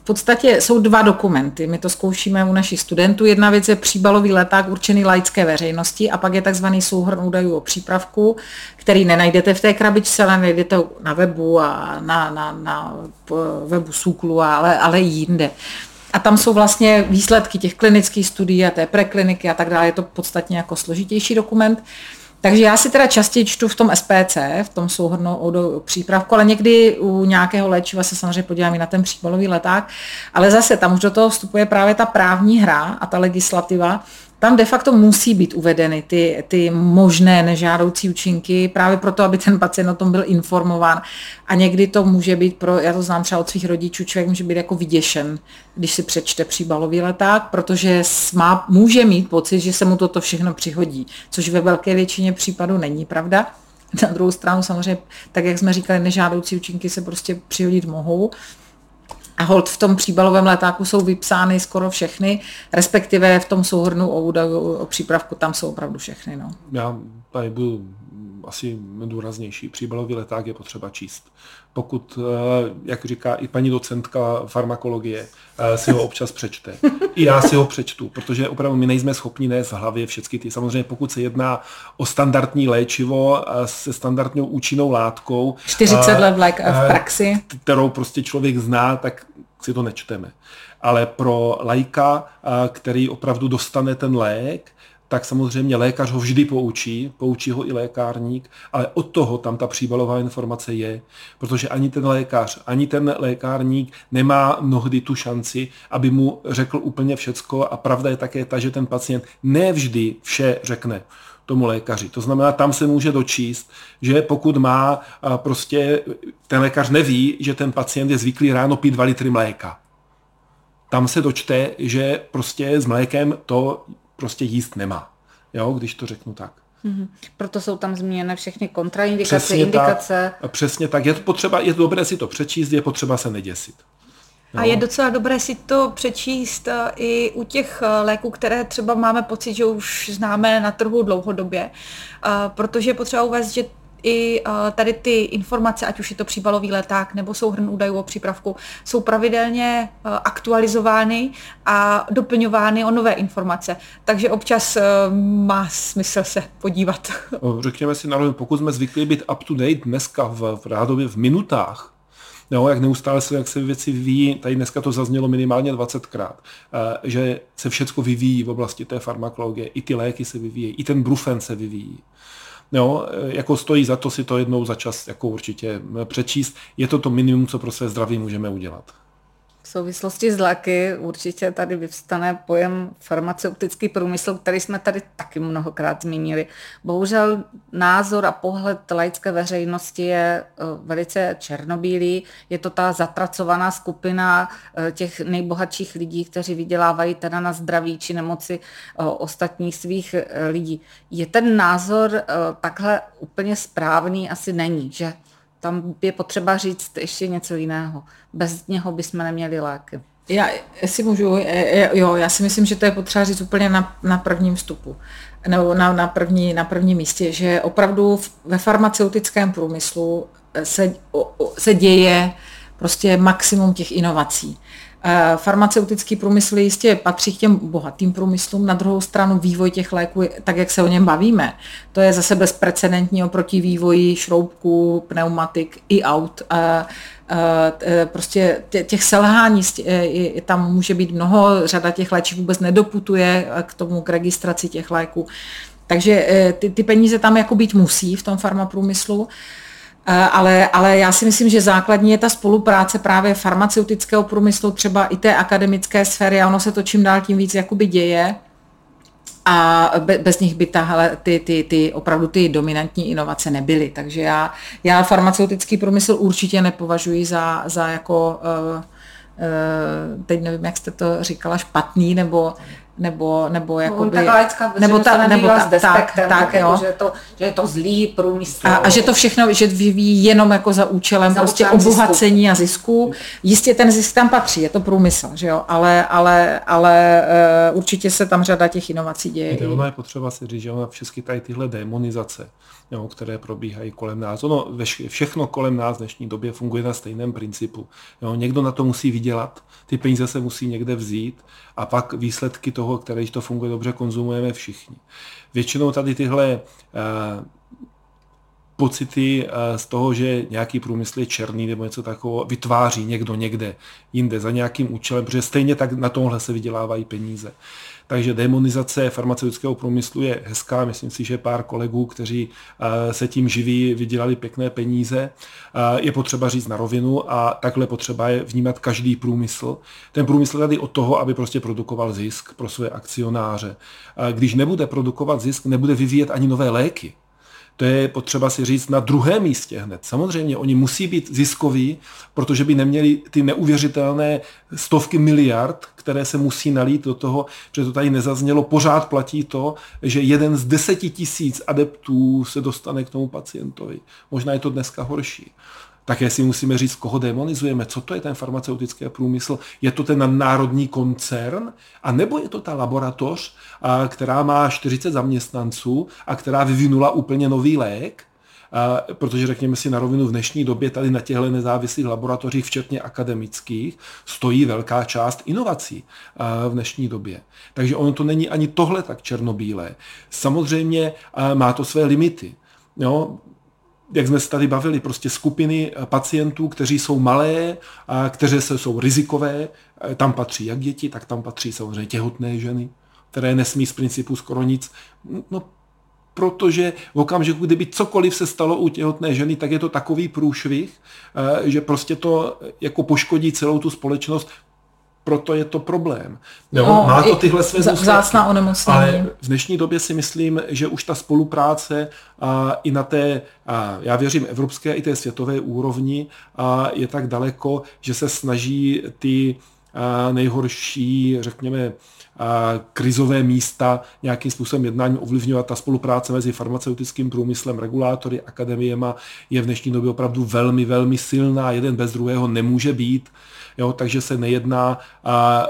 podstatě jsou dva dokumenty. My to zkoušíme u našich studentů. Jedna věc je příbalový leták určený laické veřejnosti a pak je takzvaný souhrn údajů o přípravku, který nenajdete v té krabičce, ale najdete na webu a na, na, na webu SÚKLu, ale, ale jinde. A tam jsou vlastně výsledky těch klinických studií a té prekliniky a tak dále. Je to podstatně jako složitější dokument. Takže já si teda častěji čtu v tom SPC, v tom souhrnou přípravku, ale někdy u nějakého léčiva se samozřejmě podívám i na ten příbalový leták, ale zase tam už do toho vstupuje právě ta právní hra a ta legislativa, tam de facto musí být uvedeny ty, ty možné nežádoucí účinky, právě proto, aby ten pacient o tom byl informován. A někdy to může být pro, já to znám třeba od svých rodičů, člověk může být jako vyděšen, když si přečte příbalový leták, protože má, může mít pocit, že se mu toto všechno přihodí, což ve velké většině případů není pravda. Na druhou stranu samozřejmě, tak jak jsme říkali, nežádoucí účinky se prostě přihodit mohou. A hold v tom příbalovém letáku jsou vypsány skoro všechny, respektive v tom souhrnu o údaju o přípravku tam jsou opravdu všechny. No. Já tady budu asi důraznější. Příbalový leták je potřeba číst. Pokud, eh, jak říká i paní docentka farmakologie, eh, si ho občas přečte. I já si ho přečtu, protože opravdu my nejsme schopni nést v hlavě všechny ty. Samozřejmě pokud se jedná o standardní léčivo eh, se standardnou účinnou látkou. 40 let v praxi. Kterou prostě člověk zná, tak si to nečteme. Ale pro lajka, který opravdu dostane ten lék, tak samozřejmě lékař ho vždy poučí, poučí ho i lékárník, ale od toho tam ta příbalová informace je, protože ani ten lékař, ani ten lékárník nemá mnohdy tu šanci, aby mu řekl úplně všecko a pravda je také ta, že ten pacient nevždy vše řekne tomu lékaři. To znamená, tam se může dočíst, že pokud má prostě, ten lékař neví, že ten pacient je zvyklý ráno pít 2 litry mléka. Tam se dočte, že prostě s mlékem to prostě jíst nemá, jo, když to řeknu tak. Mm-hmm. Proto jsou tam zmíněny všechny kontraindikace, přesně indikace. Tak, přesně tak. Je to potřeba, je dobré si to přečíst, je potřeba se neděsit. Jo. A je docela dobré si to přečíst eh, i u těch eh, léků, které třeba máme pocit, že už známe na trhu dlouhodobě, eh, protože je potřeba uvést, že i tady ty informace, ať už je to příbalový leták nebo souhrn údajů o přípravku, jsou pravidelně aktualizovány a doplňovány o nové informace. Takže občas má smysl se podívat. Řekněme si na pokud jsme zvyklí být up to date dneska v, v rádově v minutách, Jo, jak neustále se, jak se věci vyvíjí, tady dneska to zaznělo minimálně 20krát, že se všechno vyvíjí v oblasti té farmakologie, i ty léky se vyvíjí, i ten brufen se vyvíjí. Jo, jako stojí za to si to jednou za čas jako určitě přečíst. Je to to minimum, co pro své zdraví můžeme udělat. Souvislosti s léky určitě tady vyvstane pojem farmaceutický průmysl, který jsme tady taky mnohokrát zmínili. Bohužel názor a pohled laické veřejnosti je eh, velice černobílý. Je to ta zatracovaná skupina eh, těch nejbohatších lidí, kteří vydělávají teda na zdraví či nemoci eh, ostatních svých lidí. Je ten názor takhle úplně správný? Asi není, že? Tam je potřeba říct ještě něco jiného. Bez něho bychom neměli léky. Já si můžu, jo, já si myslím, že to je potřeba říct úplně na, na prvním vstupu, nebo na, na, první, na prvním místě, že opravdu ve farmaceutickém průmyslu se, se děje prostě maximum těch inovací. Eh, farmaceutický průmysl jistě patří k těm bohatým průmyslům, na druhou stranu vývoj těch léků, tak jak se o něm bavíme, to je zase bezprecedentní oproti vývoji šroubků, pneumatik i aut. Eh, eh, prostě těch selhání tam může být mnoho, řada těch léčiv vůbec nedoputuje k tomu, k registraci těch léků. Takže ty, ty peníze tam jako být musí v tom farmaprůmyslu. průmyslu. Eh, ale, ale já si myslím, že základní je ta spolupráce právě farmaceutického průmyslu, třeba i té akademické sféry a ono se to čím dál tím víc jakoby děje a bez nich by tahle, ty, ty, ty, opravdu ty dominantní inovace nebyly. Takže já, já farmaceutický průmysl určitě nepovažuji za, za jako, uh, teď nevím, jak jste to říkala, špatný, nebo nebo, nebo jakoby, nebo ta, nebo ta, tak, tak, tak, jo. Jako, že, je to, že je to zlý průmysl. A, a že to všechno, že vyvíjí jenom jako za účelem za prostě obohacení zisku. a zisku. Jistě ten zisk tam patří, je to průmysl, že jo, ale, ale, ale uh, určitě se tam řada těch inovací děje. Ono je potřeba si říct, že ona všechny tady tyhle demonizace, jo, které probíhají kolem nás. Ono všechno kolem nás v dnešní době funguje na stejném principu. Jo. Někdo na to musí vydělat, ty peníze se musí někde vzít a pak výsledky toho, které to funguje dobře, konzumujeme všichni. Většinou tady tyhle uh, pocity eh, z toho, že nějaký průmysl je černý nebo něco takového, vytváří někdo někde jinde za nějakým účelem, protože stejně tak na tomhle se vydělávají peníze. Takže demonizace farmaceutického průmyslu je hezká. Myslím si, že pár kolegů, kteří eh, se tím živí, vydělali pěkné peníze. Eh, je potřeba říct na rovinu a takhle potřeba je vnímat každý průmysl. Ten průmysl tady od toho, aby prostě produkoval zisk pro své akcionáře. Když nebude produkovat zisk, nebude vyvíjet ani nové léky. To je potřeba si říct na druhém místě hned. Samozřejmě oni musí být ziskoví, protože by neměli ty neuvěřitelné stovky miliard, které se musí nalít do toho, protože to tady nezaznělo, pořád platí to, že jeden z deseti tisíc adeptů se dostane k tomu pacientovi. Možná je to dneska horší. Také si musíme říct, koho demonizujeme, co to je ten farmaceutický průmysl. Je to ten národní koncern, a nebo je to ta laboratoř, která má 40 zaměstnanců a která vyvinula úplně nový lék, protože řekněme si na rovinu v dnešní době tady na těchto nezávislých laboratořích, včetně akademických, stojí velká část inovací v dnešní době. Takže ono to není ani tohle tak černobílé. Samozřejmě má to své limity. Jo, jak jsme se tady bavili, prostě skupiny pacientů, kteří jsou malé, a kteří jsou rizikové, tam patří jak děti, tak tam patří samozřejmě těhotné ženy, které nesmí z principu skoro nic. No, protože v okamžiku, kdyby cokoliv se stalo u těhotné ženy, tak je to takový průšvih, eh, že prostě to jako poškodí celou tu společnost, proto je to problém. Jo, no, má to tyhle své Vzácná onemocnění. Ale v dnešní době si myslím, že už ta spolupráce a, i na té, a, já věřím, evropské i té světové úrovni a, je tak daleko, že se snaží ty a, nejhorší, řekněme, krizové místa nějakým způsobem jednání ovlivňovat. Ta spolupráce mezi farmaceutickým průmyslem, regulátory, akademiema je v dnešní době opravdu velmi, velmi silná. Jeden bez druhého nemůže být. Jo, takže se nejedná a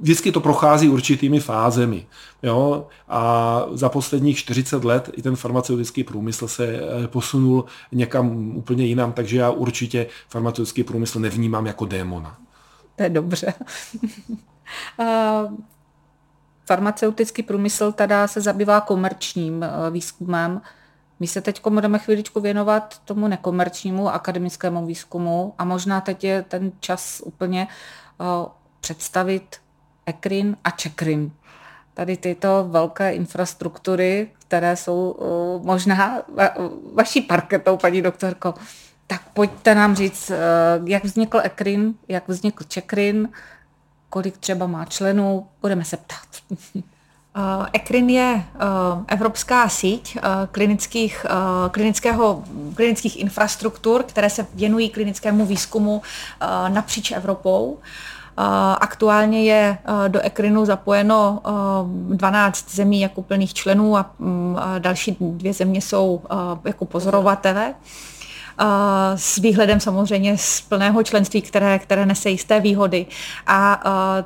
vždycky to prochází určitými fázemi. Jo? A za posledních 40 let i ten farmaceutický průmysl se eh, posunul někam úplně jinam, takže já určitě farmaceutický průmysl nevnímám jako démona. To je dobře. Farmaceutický průmysl teda se zabývá komerčním eh, výzkumem. My se teď budeme chvíličku věnovat tomu nekomerčnímu akademickému výzkumu a možná teď je ten čas úplně eh, představit ECRIN a CHECRIN. Tady tyto velké infrastruktury, které jsou eh, možná vaší parketou, paní doktorko. Tak pojďte nám říct, jak vznikl ECRIN, jak vznikl CHECRIN, kolik třeba má členů, budeme se ptát. ECRIN je uh, evropská síť uh, klinických, klinického, klinických infrastruktur, které se věnují klinickému výzkumu napříč Evropou. Aktuálně je do ECRINu zapojeno 12 zemí jako plných členů a mm, další dvě země jsou jako pozorovatele s výhledem samozřejmě z plného členství, které, které nese jisté výhody. A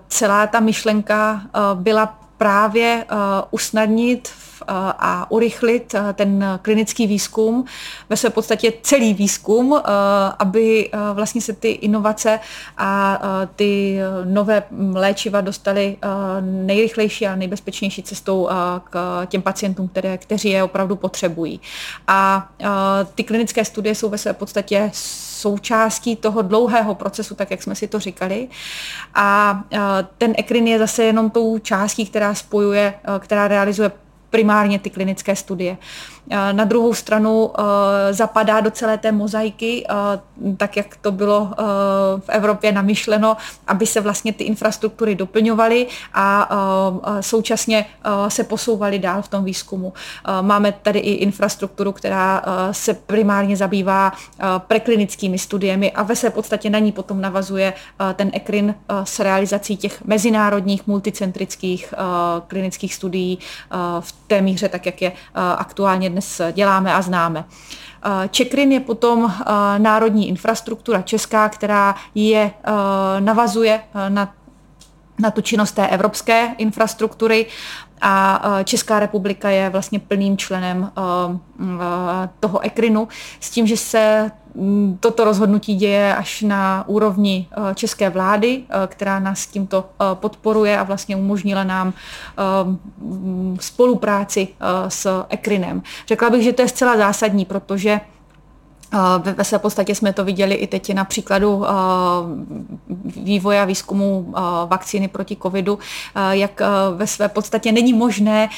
celá ta myšlenka byla právě usnadnit a urychlit ten klinický výzkum, ve své podstatě celý výzkum, aby vlastně se ty inovace a ty nové léčiva dostaly nejrychlejší a nejbezpečnější cestou k těm pacientům, které, kteří je opravdu potřebují. A ty klinické studie jsou ve své podstatě součástí toho dlouhého procesu, tak jak jsme si to říkali. A ten ekrin je zase jenom tou částí, která spojuje, která realizuje primárně ty klinické studie. Na druhou stranu eh, zapadá do celé té mozaiky, eh, tak jak to bylo eh, v Evropě namyšleno, aby se vlastně ty infrastruktury doplňovaly a současně se posouvaly dál v tom výzkumu. Máme tady i infrastrukturu, která se primárně zabývá preklinickými studiemi a ve své podstatě na ní potom navazuje ten ECRIN s realizací těch mezinárodních multicentrických klinických studií v té míře, tak jak je aktuálně dnes děláme a známe. Čekrin je potom národní infrastruktura česká, která je navazuje na na tu činnost té evropské infrastruktury a Česká republika je vlastně plným členem toho ECRINu s tím, že se toto rozhodnutí děje až na úrovni české vlády, která nás tímto podporuje a vlastně umožnila nám spolupráci s ECRINem. Řekla bych, že to je zcela zásadní, protože ve své podstatě jsme to viděli i teď na příkladu vývoje a výzkumu vakcíny proti covidu, jak ve své podstatě není možné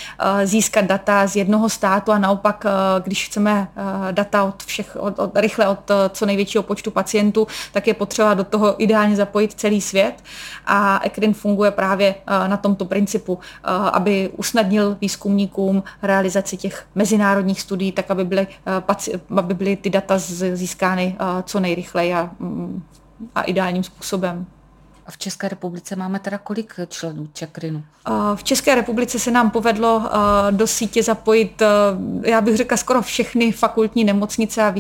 získat data z jednoho státu a naopak, když chceme data od všech, od, od, rychle od co největšího počtu pacientů, tak je potřeba do toho ideálně zapojit celý svět. A ECRIN funguje právě na tomto principu, aby usnadnil výzkumníkům realizaci těch mezinárodních studií, tak aby byly, aby byly ty data získány co nejrychleji a, mm, a ideálním způsobem. A v České republice máme teda kolik členů Čekrinu? V České republice se nám povedlo do sítě zapojit, já bych řekla, skoro všechny fakultní nemocnice a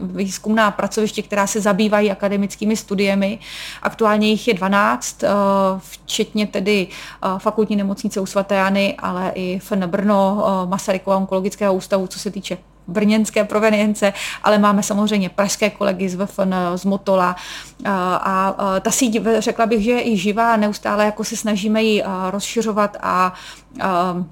výzkumná pracoviště, která se zabývají akademickými studiemi. Aktuálně jich je 12, včetně tedy fakultní nemocnice u svaté Jany, ale i FN Brno, Masarykova onkologického ústavu, co se týče brněnské provenience, ale máme samozřejmě pražské kolegy z VFN, z Motola a, a ta síť, řekla bych, že je i živá, neustále jako se snažíme ji rozšiřovat a, a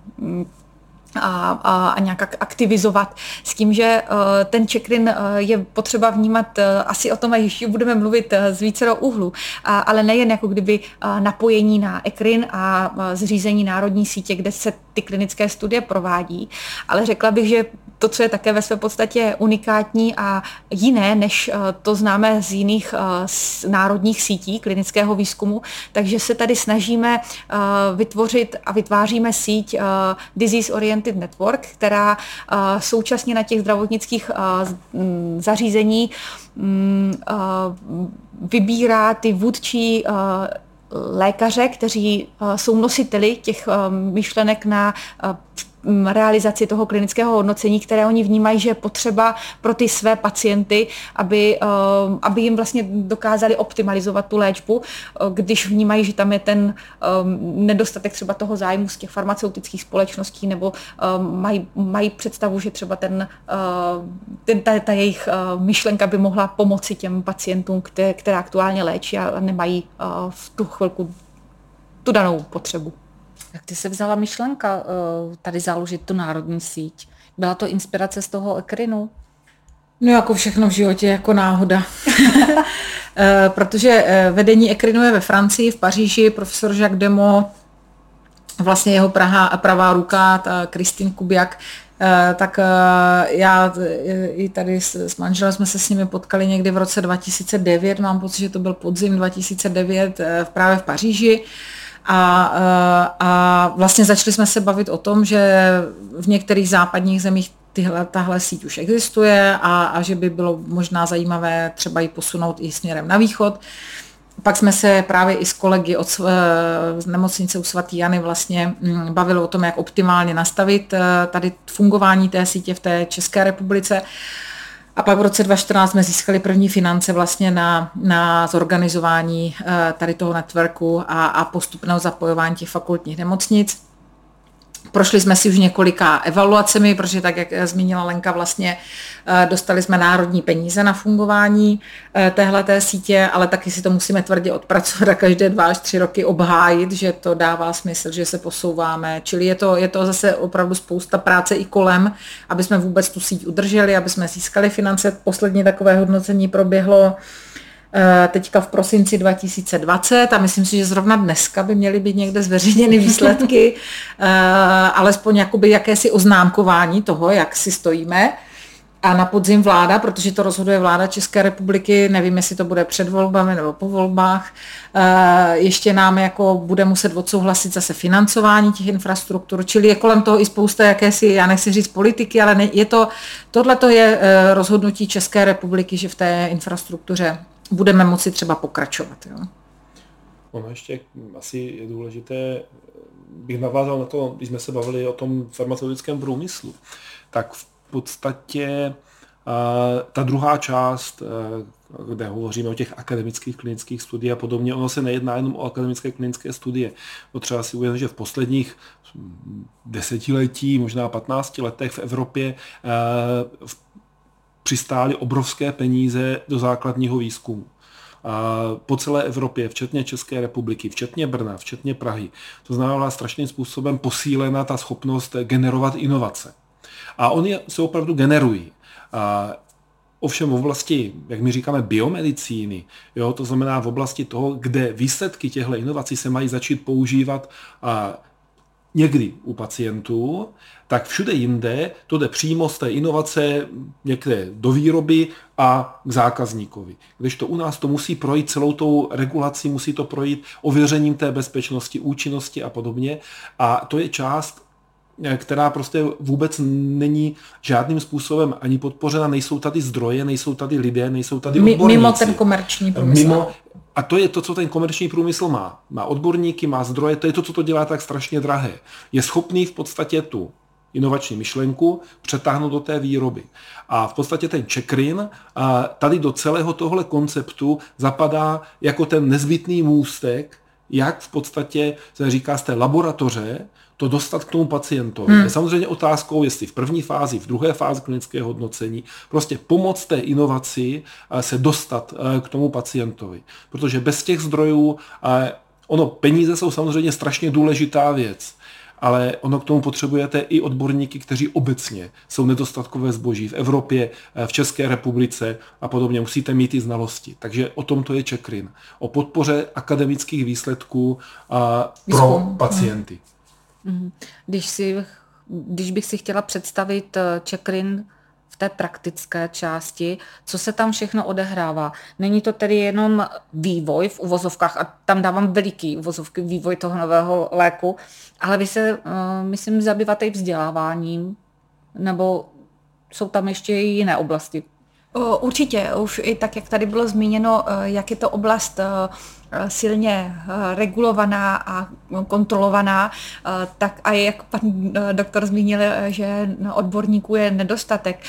a, a, a nějak aktivizovat s tím, že uh, ten check-in uh, je potřeba vnímat, uh, asi o tom ještě budeme mluvit uh, z více úhlu, a, ale nejen jako kdyby uh, napojení na ECRIN a uh, zřízení národní sítě, kde se ty klinické studie provádí, ale řekla bych, že to, co je také ve své podstatě unikátní a jiné, než to známe z jiných národních sítí klinického výzkumu, takže se tady snažíme vytvořit a vytváříme síť Disease Oriented Network, která současně na těch zdravotnických zařízení vybírá ty vůdčí lékaře, kteří jsou nositeli těch myšlenek na realizaci toho klinického hodnocení, které oni vnímají, že je potřeba pro ty své pacienty, aby, aby jim vlastně dokázali optimalizovat tu léčbu, když vnímají, že tam je ten nedostatek třeba toho zájmu z těch farmaceutických společností nebo mají, mají představu, že třeba ten, ten ta, ta jejich myšlenka by mohla pomoci těm pacientům, které, které aktuálně léčí a nemají v tu chvilku tu danou potřebu. Jak ty se vzala myšlenka eh, tady založit tu národní síť? Byla to inspirace z toho ekrinu? No jako všechno v životě, jako náhoda. Eh, protože eh, vedení ekrinu je ve Francii, v Paříži, profesor Jacques Demo, vlastně jeho Praha, pravá ruka, ta Kristýn Kubiak, tak já i tady s, s manželem jsme se s nimi potkali někdy v roce 2009, mám pocit, že to byl podzim 2009 právě v Paříži. A, eh, a vlastně začali jsme se bavit o tom, že v některých západních zemích tyhle, tahle síť už existuje a, a že by bylo možná zajímavé třeba ji posunout i směrem na východ. Pak jsme se právě i s kolegy od z eh, nemocnice u svatý Jany vlastně mm, bavili o tom, jak optimálně nastavit eh, tady fungování té sítě v té České republice. A pak v roce 2014 jsme získali první finance vlastně na, na zorganizování eh, tady toho networku a, a postupného zapojování těch fakultních nemocnic. Prošli jsme si už několika evaluacemi, protože tak, jak zmínila Lenka, vlastně eh, dostali jsme národní peníze na fungování eh, téhle té sítě, ale taky si to musíme tvrdě odpracovat a každé dva až tři roky obhájit, že to dává smysl, že se posouváme. Čili je to, je to zase opravdu spousta práce i kolem, aby jsme vůbec tu síť udrželi, aby jsme získali finance. Poslední takové hodnocení proběhlo Eh, teďka v prosinci 2020 a myslím si, že zrovna dneska by měly být někde zveřejněny výsledky, eh, alespoň jakoby jakési oznámkování toho, jak si stojíme. A na podzim vláda, protože to rozhoduje vláda České republiky, nevím, jestli to bude před volbami nebo po volbách, eh, ještě nám jako bude muset odsouhlasit zase financování těch infrastruktur, čili je kolem toho i spousta jakési, já nechci říct politiky, ale je to, tohle to je rozhodnutí České republiky, že v té infrastruktuře budeme moci třeba pokračovat. Jo. Ono ještě asi je důležité, bych navázal na to, když jsme se bavili o tom farmaceutickém průmyslu, tak v podstatě ta druhá část, kde hovoříme o těch akademických klinických studiích a podobně, ono se nejedná jenom o akademické klinické studie. To třeba si uvědomit, že v posledních desetiletí, možná 15 letech v Evropě přistály obrovské peníze do základního výzkumu. A po celé Evropě, včetně České republiky, včetně Brna, včetně Prahy. To znamená strašným způsobem posílena ta schopnost generovat inovace. A oni se opravdu generují. A Ovšem v oblasti, jak my říkáme, biomedicíny, jo, to znamená v oblasti toho, kde výsledky těchto inovací se mají začít používat a někdy u pacientů, tak všude jinde to jde přímo z té inovace někde do výroby a k zákazníkovi. Když to u nás to musí projít celou tou regulací, musí to projít ověřením té bezpečnosti, účinnosti a podobně. A to je část, která prostě vůbec není žádným způsobem ani podpořena, nejsou tady zdroje, nejsou tady lidé, nejsou tady odborníci. Mimo ten komerční průmysl. Mimo, a to je to, co ten komerční průmysl má. Má odborníky, má zdroje, to je to, co to dělá tak strašně drahé. Je schopný v podstatě tu inovační myšlenku přetáhnout do té výroby. A v podstatě ten checkrin tady do celého tohle konceptu zapadá jako ten nezbytný můstek, jak v podstatě se říká z té laboratoře to dostat k tomu pacientovi. Hmm. Je samozřejmě otázkou, jestli v první fázi, v druhé fázi klinického hodnocení, prostě pomoct té inovaci se dostat eh, k tomu pacientovi. Protože bez těch zdrojů, ono, peníze jsou samozřejmě strašně důležitá věc, ale ono k tomu potřebujete i odborníky, kteří obecně jsou nedostatkové zboží v Evropě, eh, v České republice a podobně. Musíte mít i znalosti. Takže o tom to je Čekrin. O podpoře akademických výsledků pro pacienty. Mhm. Když, si, když bych si chtěla představit Čekrin eh, v té praktické části, co se tam všechno odehrává. Není to tedy jenom vývoj v uvozovkách, a tam dávám veliký uvozovky vývoj toho nového léku, ale vy se, uh, myslím, zabýváte i vzděláváním, nebo jsou tam ještě i jiné oblasti? Určitě, už i tak, jak tady bylo zmíněno, eh, jak je to oblast Eh, silně eh, regulovaná a kontrolovaná, eh, tak a jak pan doktor zmínil, že odborníků je nedostatek,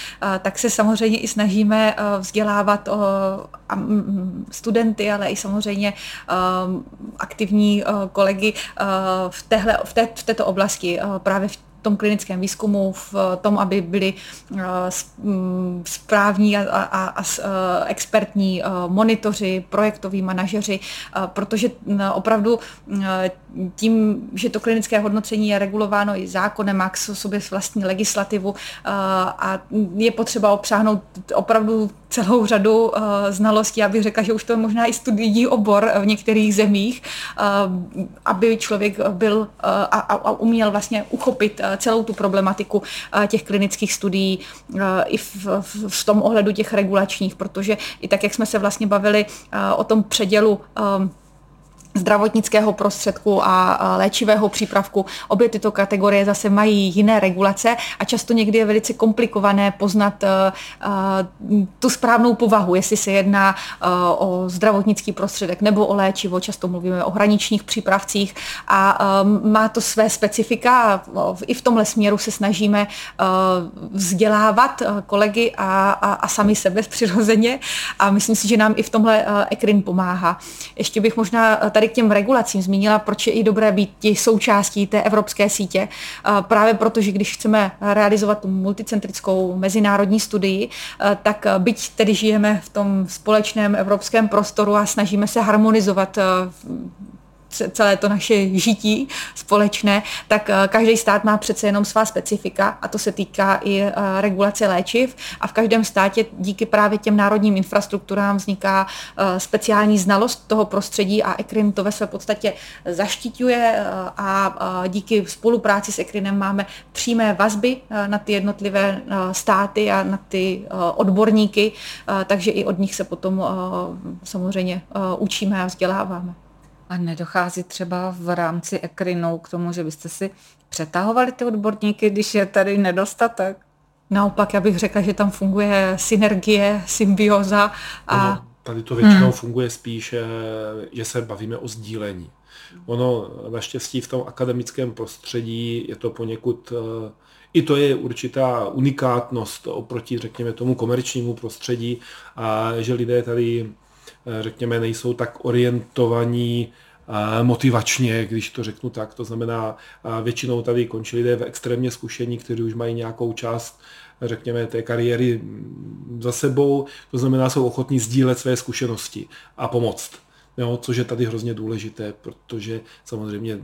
tak se samozřejmě i snažíme vzdělávat studenty, ale i samozřejmě aktivní kolegy v, téhle, v, té, v této oblasti, právě v tom klinickém výzkumu, v tom, aby byli eh, mm, správní a, a, a eh, expertní eh, monitoři, projektoví manažeři, protože opravdu tím, že to klinické hodnocení je regulováno i zákonem, má k sobě vlastní legislativu a je potřeba obsáhnout opravdu celou řadu znalostí. Bych řekla, že už to je možná i studijní obor v některých zemích, aby člověk byl a, a uměl vlastně uchopit celou tu problematiku uh, těch klinických studií uh, i v, v, v tom ohledu těch regulačních, protože i tak, jak jsme se vlastně bavili uh, o tom předělu zdravotnického prostředku a léčivého přípravku. Obě tyto kategorie zase mají jiné regulace a často někdy je velice komplikované poznat uh, tu správnou povahu, jestli se jedná uh, o zdravotnický prostředek nebo o léčivo. Často mluvíme o hraničních přípravcích a um, má to své specifika i v tomhle směru se snažíme uh, vzdělávat kolegy a, a, a sami sebe přirozeně a myslím si, že nám i v tomhle ECRIN pomáhá. Ještě bych možná tady tady k těm regulacím zmínila, proč je i dobré být ti součástí té evropské sítě. Právě proto, že když chceme realizovat tu multicentrickou mezinárodní studii, tak byť tedy žijeme v tom společném evropském prostoru a snažíme se harmonizovat celé to naše žití společné, tak eh, každý stát má přece jenom svá specifika a to se týká i eh, regulace léčiv a v každém státě díky právě těm národním infrastrukturám vzniká eh, speciální znalost toho prostředí a ECRIN to ve své podstatě zaštiťuje a díky spolupráci s ECRINem máme přímé vazby na ty jednotlivé státy a na ty odborníky, takže i od nich se potom samozřejmě učíme a vzděláváme. A nedochází třeba v rámci ekrinou k tomu, že byste si přetahovali ty odborníky, když je tady nedostatek? Naopak, já bych řekla, že tam funguje synergie, symbioza. A... Ono, tady to většinou hmm. funguje spíš, eh, že se bavíme o sdílení. Ono naštěstí v tom akademickém prostředí je to poněkud, eh, i to je určitá unikátnost oproti, řekněme, tomu komerčnímu prostředí, a že lidé tady Eh, řekněme, nejsou tak orientovaní motivačně, když to řeknu tak. To znamená, většinou tady končí lidé v extrémně zkušení, kteří už mají nějakou část řekněme, té kariéry za sebou, to znamená, jsou ochotní sdílet své zkušenosti a pomoct jo, což je tady hrozně důležité, protože samozřejmě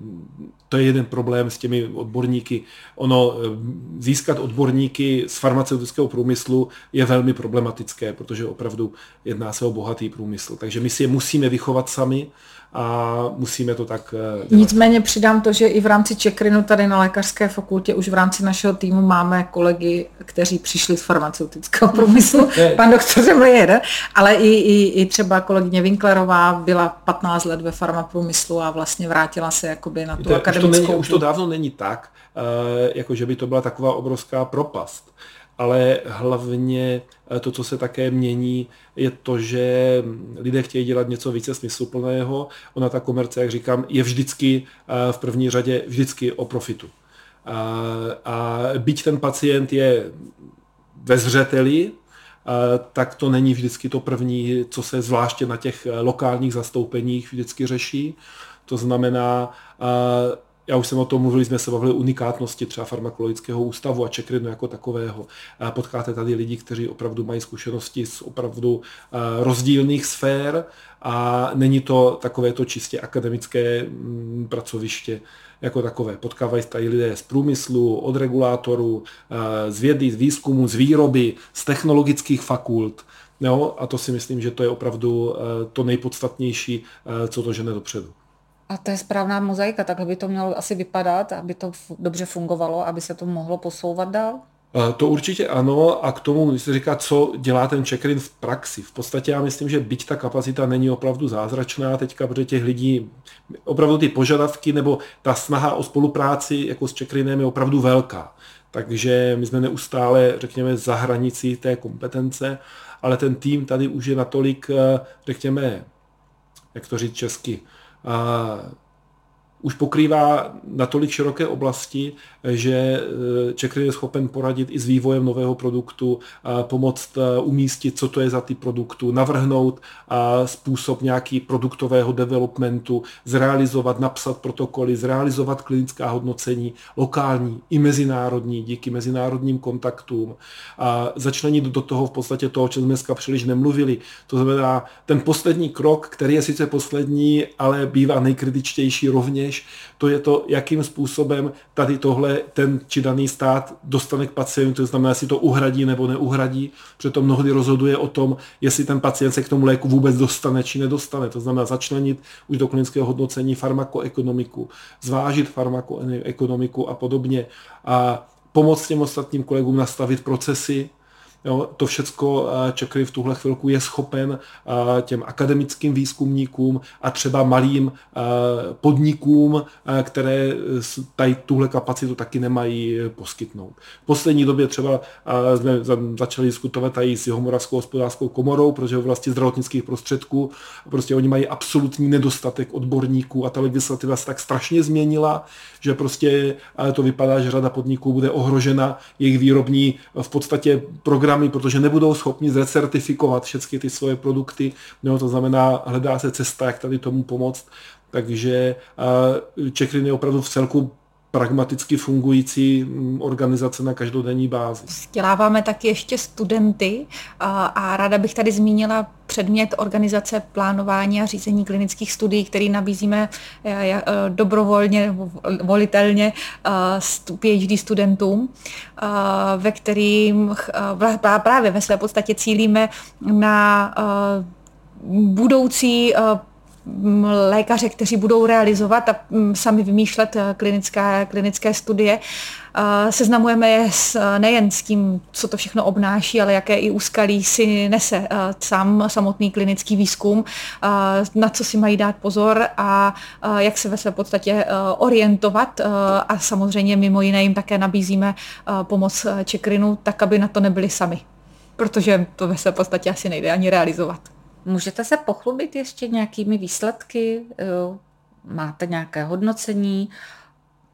to je jeden problém s těmi odborníky. Ono eh, získat odborníky z farmaceutického průmyslu je velmi problematické, protože opravdu jedná se o bohatý průmysl. Takže my si je musíme vychovat sami, a musíme to tak eh, dělat. Nicméně přidám to, že i v rámci Čekrinu tady na lékařské fakultě už v rámci našeho týmu máme kolegy, kteří přišli z farmaceutického průmyslu. Pan doktor Zemle jeden, ale i, i, i třeba kolegyně Winklerová byla 15 let ve farmaprůmyslu a vlastně vrátila se jakoby na tu to, akademickou. Už to, není, už to dávno není tak, uh, jako že by to byla taková obrovská propast ale hlavně eh, to, co se také mění, je to, že lidé chtějí dělat něco více smysluplného. Ona ta komerce, jak říkám, je vždycky eh, v první řadě vždycky o profitu. A, a byť ten pacient je ve zřeteli, tak to není vždycky to první, co se zvláště na těch lokálních zastoupeních vždycky řeší. To znamená, já už jsem o tom mluvil, jsme se bavili unikátnosti třeba farmakologického ústavu a čekrinu jako takového. Potkáte tady lidi, kteří opravdu mají zkušenosti z opravdu rozdílných sfér a není to takové to čistě akademické mm, pracoviště jako takové. Potkávají tady lidé z průmyslu, od regulátorů, z vědy, z výzkumu, z výroby, z technologických fakult. Jo, a to si myslím, že to je opravdu to nejpodstatnější, co to žene dopředu. A to je správná mozaika, takhle by to mělo asi vypadat, aby to dobře fungovalo, aby se to mohlo posouvat dál? To určitě ano a k tomu, když se říká, co dělá ten check-in v praxi. V podstatě já myslím, že byť ta kapacita není opravdu zázračná teďka, protože těch lidí, opravdu ty požadavky nebo ta snaha o spolupráci jako s check je opravdu velká. Takže my jsme neustále, řekněme, za hranicí té kompetence, ale ten tým tady už je natolik, řekněme, jak to říct česky, 啊 už pokrývá natolik široké oblasti, že eh, Checkr je schopen poradit i s vývojem nového produktu, pomoct eh, umístit, co to je za ty produktu, navrhnout způsob nějaký produktového developmentu, zrealizovat, napsat protokoly, zrealizovat klinická hodnocení, lokální i mezinárodní, díky mezinárodním kontaktům a začlenit do toho v podstatě toho, o čem jsme dneska příliš nemluvili. To znamená, ten poslední krok, který je sice poslední, ale bývá nejkritičtější rovněž, to je to, jakým způsobem tady tohle ten či daný stát dostane k pacientu, to znamená, jestli to uhradí nebo neuhradí, protože to mnohdy rozhoduje o tom, jestli ten pacient se k tomu léku vůbec dostane či nedostane. To znamená začlenit už do klinického hodnocení farmakoekonomiku, zvážit farmakoekonomiku a podobně a pomoct těm ostatním kolegům nastavit procesy, Jo, to všecko Čekry v tuhle chvilku je schopen těm akademickým výzkumníkům a třeba malým podnikům, které tady tuhle kapacitu taky nemají poskytnout. V poslední době třeba jsme začali diskutovat tady s Jihomoravskou hospodářskou komorou, protože v oblasti zdravotnických prostředků prostě oni mají absolutní nedostatek odborníků a ta legislativa se tak strašně změnila, že prostě to vypadá, že řada podniků bude ohrožena jejich výrobní v podstatě program programy, protože nebudou schopni zrecertifikovat všechny ty svoje produkty. No, to znamená, hledá se cesta, jak tady tomu pomoct. Takže Čekrin je opravdu v celku pragmaticky fungující mm, organizace na každodenní bázi. Vzděláváme taky ještě studenty a, ráda bych tady zmínila předmět organizace plánování a řízení klinických studií, který nabízíme e, e, dobrovolně, volitelně e, PhD studentům, ve kterým právě ve své podstatě cílíme na budoucí lékaře, kteří budou realizovat a sami vymýšlet eh, klinické, klinické studie. Seznamujeme je s, nejen s tím, co to všechno obnáší, ale jaké i úskalí si nese eh, sám samotný klinický výzkum, na co si mají dát pozor a jak se ve své podstatě eh, orientovat a samozřejmě mimo jiné jim také nabízíme pomoc Čekrinu, tak aby na to nebyli sami, protože to ve své podstatě asi nejde ani realizovat. Můžete se pochlubit ještě nějakými výsledky? Máte nějaké hodnocení?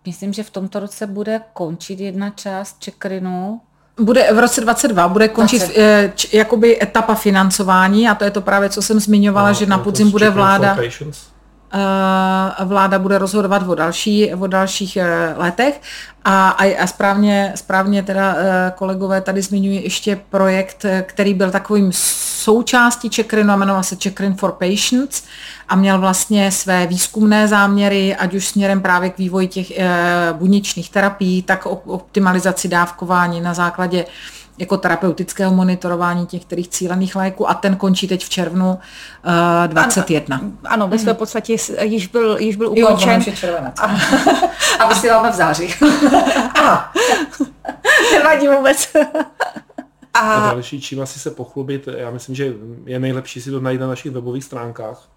Myslím, že v tomto roce bude končit jedna část Čekrinu. Bude v roce 22, bude končit 20. Eh, č, jakoby etapa financování a to je to právě, co jsem zmiňovala, no, že na podzim bude vláda eh, vláda bude rozhodovat o, další, o dalších eh, letech. A, a, a správně, správně teda kolegové tady zmiňují ještě projekt, který byl takovým součástí Checkrin, jmenoval se Checkrin for Patients a měl vlastně své výzkumné záměry, ať už směrem právě k vývoji těch e, buněčných terapií, tak optimalizaci dávkování na základě jako terapeutického monitorování těch kterých cílených léků a ten končí teď v červnu uh, 21. Ano, ano ve své mhm. podstatě již byl, již byl ukončen. Jo, a, a vysíláme v září. Nevadí vůbec. A... a další, čím asi se pochlubit, já myslím, že je nejlepší si to najít na našich webových stránkách.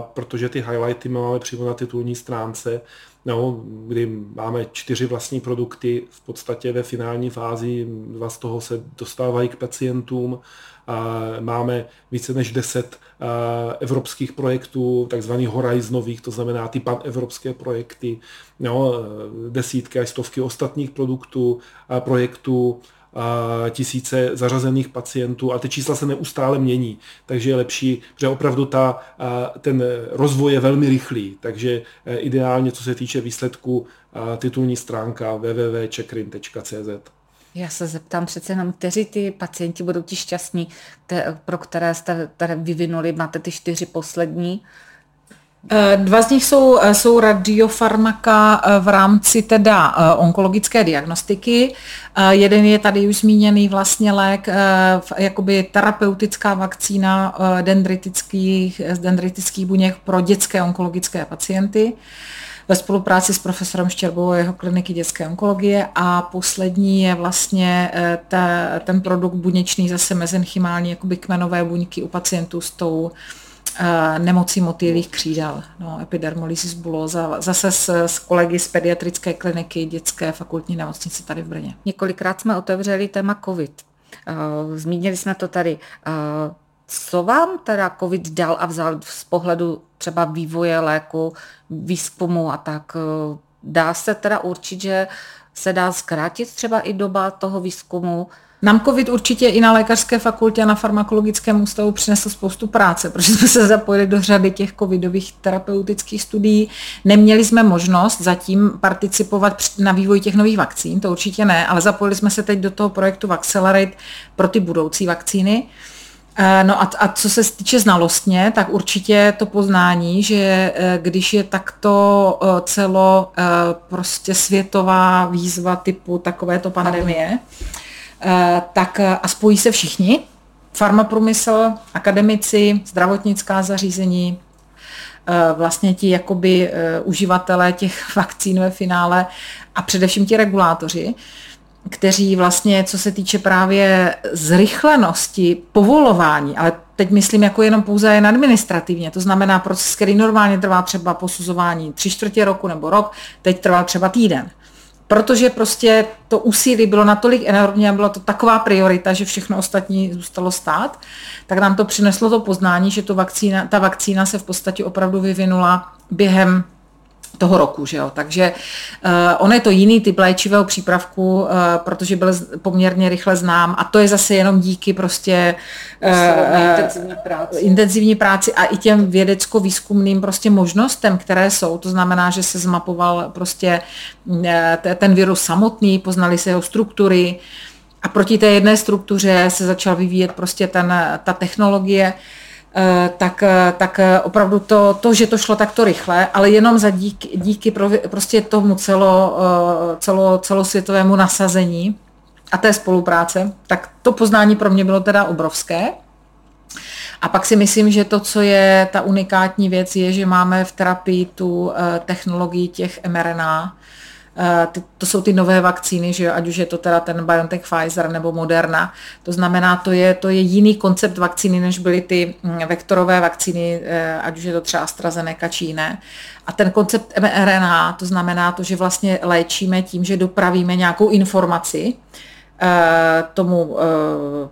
protože ty highlighty máme přímo na titulní stránce, no, kdy máme čtyři vlastní produkty v podstatě ve finální fázi, dva z toho se dostávají k pacientům, Máme více než 10 evropských projektů, takzvaných horizonových, to znamená ty panevropské projekty, no, desítky až stovky ostatních produktů, projektů, tisíce zařazených pacientů a ty čísla se neustále mění, takže je lepší, že opravdu ta, ten rozvoj je velmi rychlý, takže e, ideálně, co se týče výsledku, titulní stránka www.checkrin.cz. Já se zeptám přece jenom, kteří ty pacienti budou ti šťastní, te, pro které jste tady vyvinuli, máte ty čtyři poslední? Eh, dva z nich jsou, eh, jsou radiofarmaka eh, v rámci teda onkologické diagnostiky. Jeden je tady už zmíněný vlastně lék, jakoby terapeutická vakcína dendritických, dendritických buněk pro dětské onkologické pacienty ve spolupráci s profesorem Štěrbou jeho kliniky dětské onkologie a poslední je vlastně eh, ta, ten produkt buněčný zase mezenchymální, jakoby kmenové buňky u pacientů s tou uh, nemocí motýlých křídel, no, epidermolysis bullosa, zase s, s kolegy z pediatrické kliniky dětské fakultní nemocnice tady v Brně. Několikrát jsme otevřeli téma COVID. Uh, zmínili jsme to tady. Uh, co vám teda COVID dal a vzal z pohledu třeba vývoje léku, výzkumu a tak? Eh, dá se teda určit, že se dá zkrátit třeba i doba toho výzkumu? Nám COVID určitě i na lékařské fakultě a na farmakologickém ústavu přinesl spoustu práce, protože jsme se zapojili do řady těch covidových terapeutických studií. Neměli jsme možnost zatím participovat na vývoji těch nových vakcín, to určitě ne, ale zapojili jsme se teď do toho projektu Accelerate pro ty budoucí vakcíny. Eh, no a, a co se týče znalostně, tak určitě to poznání, že eh, když je takto eh, celo prostě světová výzva typu takovéto pandemie, a spojí se všichni, farmaprůmysl, akademici, zdravotnická zařízení, vlastně ti jakoby uživatelé těch vakcín ve finále a především ti regulátoři, kteří vlastně, co se týče právě zrychlenosti povolování, ale teď myslím jako jenom pouze jen administrativně, to znamená proces, který normálně trvá třeba posuzování tři čtvrtě roku nebo rok, teď trvá třeba týden. Protože prostě to úsilí bylo natolik enormní a byla to taková priorita, že všechno ostatní zůstalo stát, tak nám to přineslo to poznání, že to vakcína, ta vakcína se v podstatě opravdu vyvinula během toho roku, že jo. Takže uh, on je to jiný typ léčivého přípravku, uh, protože byl poměrně rychle znám a to je zase jenom díky prostě uh, intenzivní, práci. intenzivní práci a i těm vědecko-výzkumným prostě možnostem, které jsou. To znamená, že se zmapoval prostě uh, ten virus samotný, poznali se jeho struktury a proti té jedné struktuře se začal vyvíjet prostě ten, ta technologie, uh, Eh, tak, eh, tak eh, opravdu to, to, že to šlo takto rychle, ale jenom za díky, díky pro, prostě tomu celo, celo, celosvětovému nasazení a té spolupráce, tak to poznání pro mě bylo teda obrovské. A pak si myslím, že to, co je ta unikátní věc, je, že máme v terapii tu technologii těch mRNA, Eh, ty, to jsou ty nové vakcíny, že jo, ať už je to teda ten BioNTech Pfizer nebo Moderna. To znamená, to je, to je jiný koncept vakcíny, než byly ty hm, vektorové vakcíny, eh, ať už je to třeba AstraZeneca či jiné. A ten koncept mRNA, to znamená to, že vlastně léčíme tím, že dopravíme nějakou informaci, eh, tomu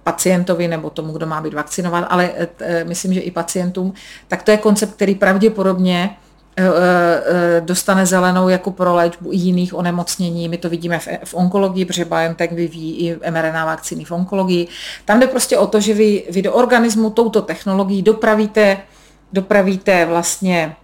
pacientovi nebo tomu, kdo má být vakcinovat, ale myslím, že i pacientům, tak to je koncept, který pravděpodobně Eh, eh, dostane zelenou jako pro léčbu jiných onemocnění. My to vidíme v, v onkologii, protože BioNTech vyvíjí i mRNA vakcíny v onkologii. Tam jde prostě o to, že vy, vy do organismu touto technologií dopravíte, dopravíte vlastně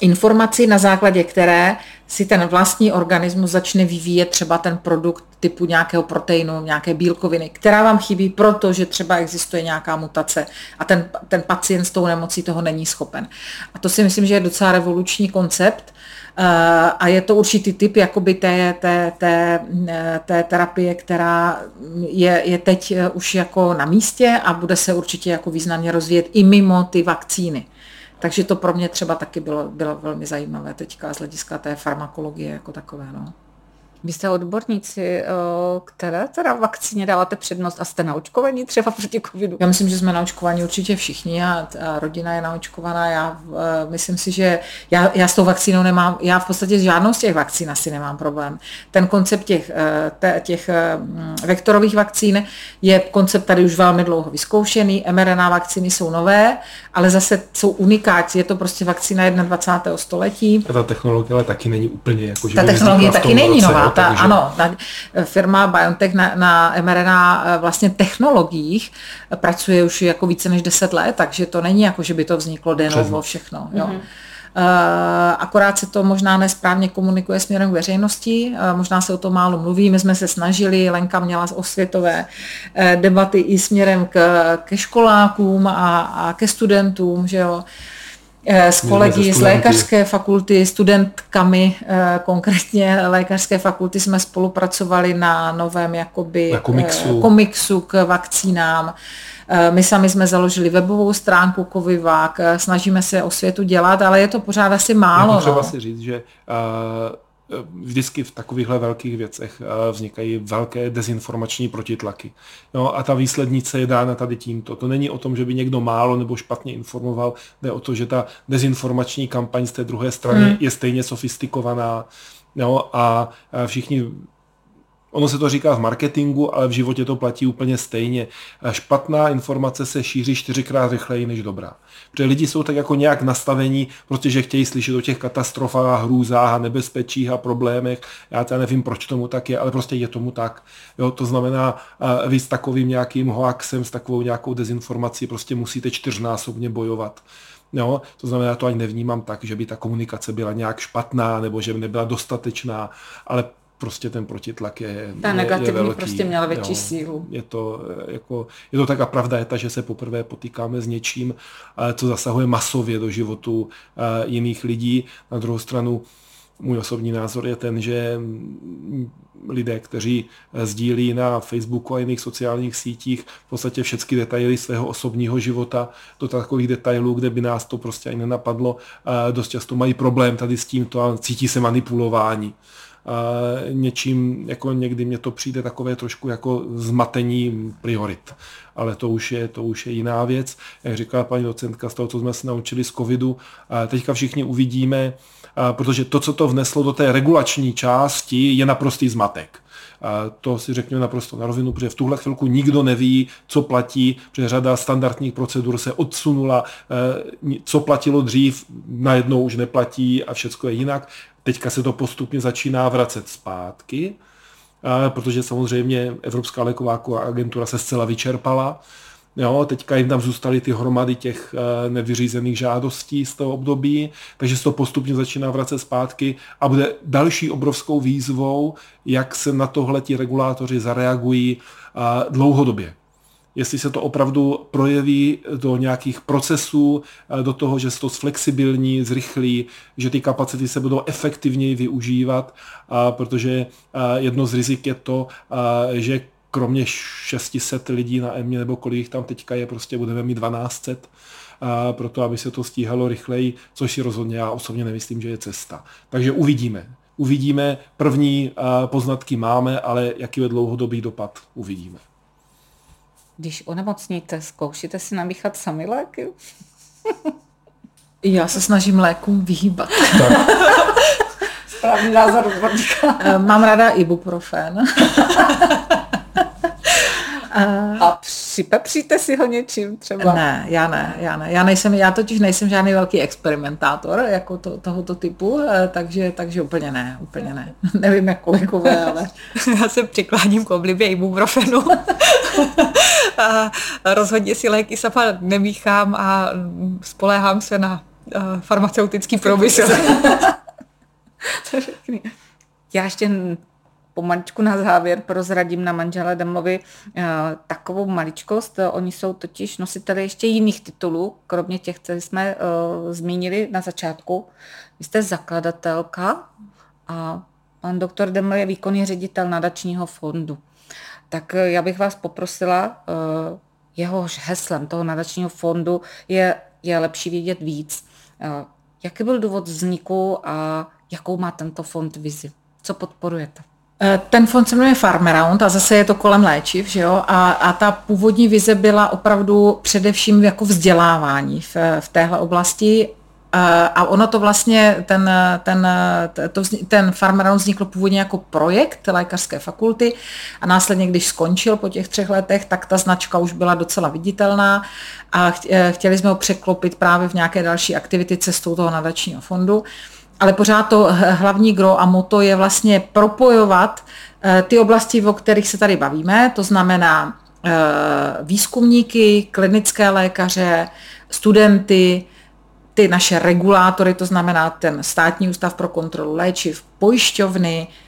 informaci, na základě které si ten vlastní organismus začne vyvíjet třeba ten produkt typu nějakého proteinu, nějaké bílkoviny, která vám chybí, protože třeba existuje nějaká mutace a ten, ten pacient s tou nemocí toho není schopen. A to si myslím, že je docela revoluční koncept eh, a je to určitý typ jakoby té, té, té, eh, té terapie, která je, je teď eh, už jako na místě a bude se určitě jako významně rozvíjet i mimo ty vakcíny. Takže to pro mě třeba taky bylo, bylo velmi zajímavé teďka z hlediska té farmakologie jako takové. No. Vy jste odborníci, které teda vakcíně dáváte přednost a jste naočkovaní třeba proti covidu? Já myslím, že jsme naočkovaní určitě všichni a, a rodina je naočkovaná. Já uh, myslím si, že já, já s tou vakcínou nemám, já v podstatě s žádnou z těch vakcín asi nemám problém. Ten koncept těch, uh, těch uh, vektorových vakcín je koncept tady už velmi dlouho vyzkoušený. mRNA vakcíny jsou nové, ale zase jsou unikátní. Je to prostě vakcína 21. století. A ta technologie ale taky není úplně jako, že Ta technologie taky není nová ta, takže... ano, ta firma BioNTech na, na mRNA eh, vlastně technologiích pracuje už jako více než 10 let, takže to není jako, že by to vzniklo denovo všechno. Jo. Mm-hmm. akorát se to možná nesprávně komunikuje směrem k veřejnosti, eh, možná se o to málo mluví. My jsme se snažili, Lenka měla osvětové debaty i směrem k, ke školákům a, a ke studentům, že jo. Eh, s kolegy z lékařské fakulty, studentkami eh, konkrétně lékařské fakulty jsme spolupracovali na novém jakoby na komiksu. Eh, komiksu k vakcínám. My sami jsme založili webovou stránku Covivák, snažíme se o světu dělat, ale je to pořád asi málo. Je třeba no. si říct, že uh vždycky v takovýchhle velkých věcech eh, vznikají velké dezinformační protitlaky. No, a ta výslednice je dána tady tímto. To není o tom, že by někdo málo nebo špatně informoval, jde o to, že ta dezinformační kampaň z té druhé strany hmm. je stejně sofistikovaná. No, a všichni Ono se to říká v marketingu, ale v životě to platí úplně stejně. Špatná informace se šíří čtyřikrát rychleji než dobrá. Protože lidi jsou tak jako nějak nastavení, protože chtějí slyšet o těch katastrofách, hrůzách a nebezpečích a problémech. Já teda nevím, proč tomu tak je, ale prostě je tomu tak. Jo, to znamená, vy s takovým nějakým hoaxem, s takovou nějakou dezinformací prostě musíte čtyřnásobně bojovat. Jo, to znamená, to ani nevnímám tak, že by ta komunikace byla nějak špatná nebo že by nebyla dostatečná, ale prostě ten protitlak je, Ta negativní je velký. prostě měla větší jo, sílu. Je to, eh, jako, je to tak a pravda je ta, že se poprvé potýkáme s něčím, co zasahuje masově do životu eh, jiných lidí. Na druhou stranu můj osobní názor je ten, že mm, lidé, kteří eh, sdílí na Facebooku a jiných sociálních sítích v podstatě všechny detaily svého osobního života do takových detailů, kde by nás to prostě ani nenapadlo, dost často mají problém tady s tímto a cítí se manipulování něčím, jako někdy mě to přijde takové trošku jako zmatení priorit. Ale to už je, to už je jiná věc. Jak říkala paní docentka z toho, co jsme se naučili z covidu, teďka všichni uvidíme, protože to, co to vneslo do té regulační části, je naprostý zmatek. To si řekněme naprosto na rovinu, protože v tuhle chvilku nikdo neví, co platí, protože řada standardních procedur se odsunula, e, co platilo dřív, najednou už neplatí a všechno je jinak. Teďka se to postupně začíná vracet zpátky, protože samozřejmě Evropská léková agentura se zcela vyčerpala. Jo, teďka jim tam zůstaly ty hromady těch e, nevyřízených žádostí z toho období, takže se to postupně začíná vracet zpátky a bude další obrovskou výzvou, jak se na tohle ti regulátoři zareagují dlouhodobě. Jestli se to opravdu projeví do nějakých procesů, eh, do toho, že se to zflexibilní, zrychlí, že ty kapacity se budou efektivněji využívat, protože eh, jedno z rizik je to, eh, že kromě 600 lidí na EMě, nebo kolik tam teďka je, prostě budeme mít 1200, proto aby se to stíhalo rychleji, což si rozhodně já osobně nemyslím, že je cesta. Takže uvidíme. Uvidíme, první poznatky máme, ale jaký je dlouhodobý dopad, uvidíme. Když onemocníte, zkoušíte si namíchat sami léky? Já se snažím lékům vyhýbat. Správný názor eh, Mám ráda ibuprofen. A připepříte si ho něčím třeba? Ne, já ne, já ne. Já, nejsem, já totiž nejsem žádný velký experimentátor jako to, tohoto typu, eh, takže, takže úplně ne, úplně ne. Nevím, jak kolikové, ale... já se přikláním k oblibě ibuprofenu. a rozhodně si léky sama nemíchám a spoléhám se na uh, farmaceutický průmysl. Já ještě pomaličku na závěr prozradím na manžele Demlovi uh, takovou maličkost. Oni jsou totiž nositeli ještě jiných titulů, kromě těch, které jsme uh, zmínili na začátku. Vy jste zakladatelka a pan doktor Deml je výkonný ředitel nadačního fondu. Tak uh, já bych vás poprosila, jehož heslem toho nadačního fondu je, je lepší vědět víc. Jaký byl důvod vzniku a jakou má tento fond vizi? Co podporujete? Eh, ten fond se jmenuje Farmaround a zase je to kolem léčiv, že jo? A, a ta původní vize byla opravdu především jako vzdělávání v, v téhle oblasti Eh, a ono to vlastně, ten, ten, to, ten Farmaround vznikl původně jako projekt lékařské fakulty a následně, když skončil po těch třech letech, tak ta značka už byla docela viditelná a eh, chtěli jsme ho překlopit právě v nějaké další aktivity cestou toho nadačního fondu. Ale pořád to hlavní gro a moto je vlastně propojovat eh, ty oblasti, o kterých se tady bavíme, to znamená výzkumníky, klinické lékaře, studenty, ty naše regulátory, to znamená ten státní ústav pro kontrolu léčiv, pojišťovny, eh,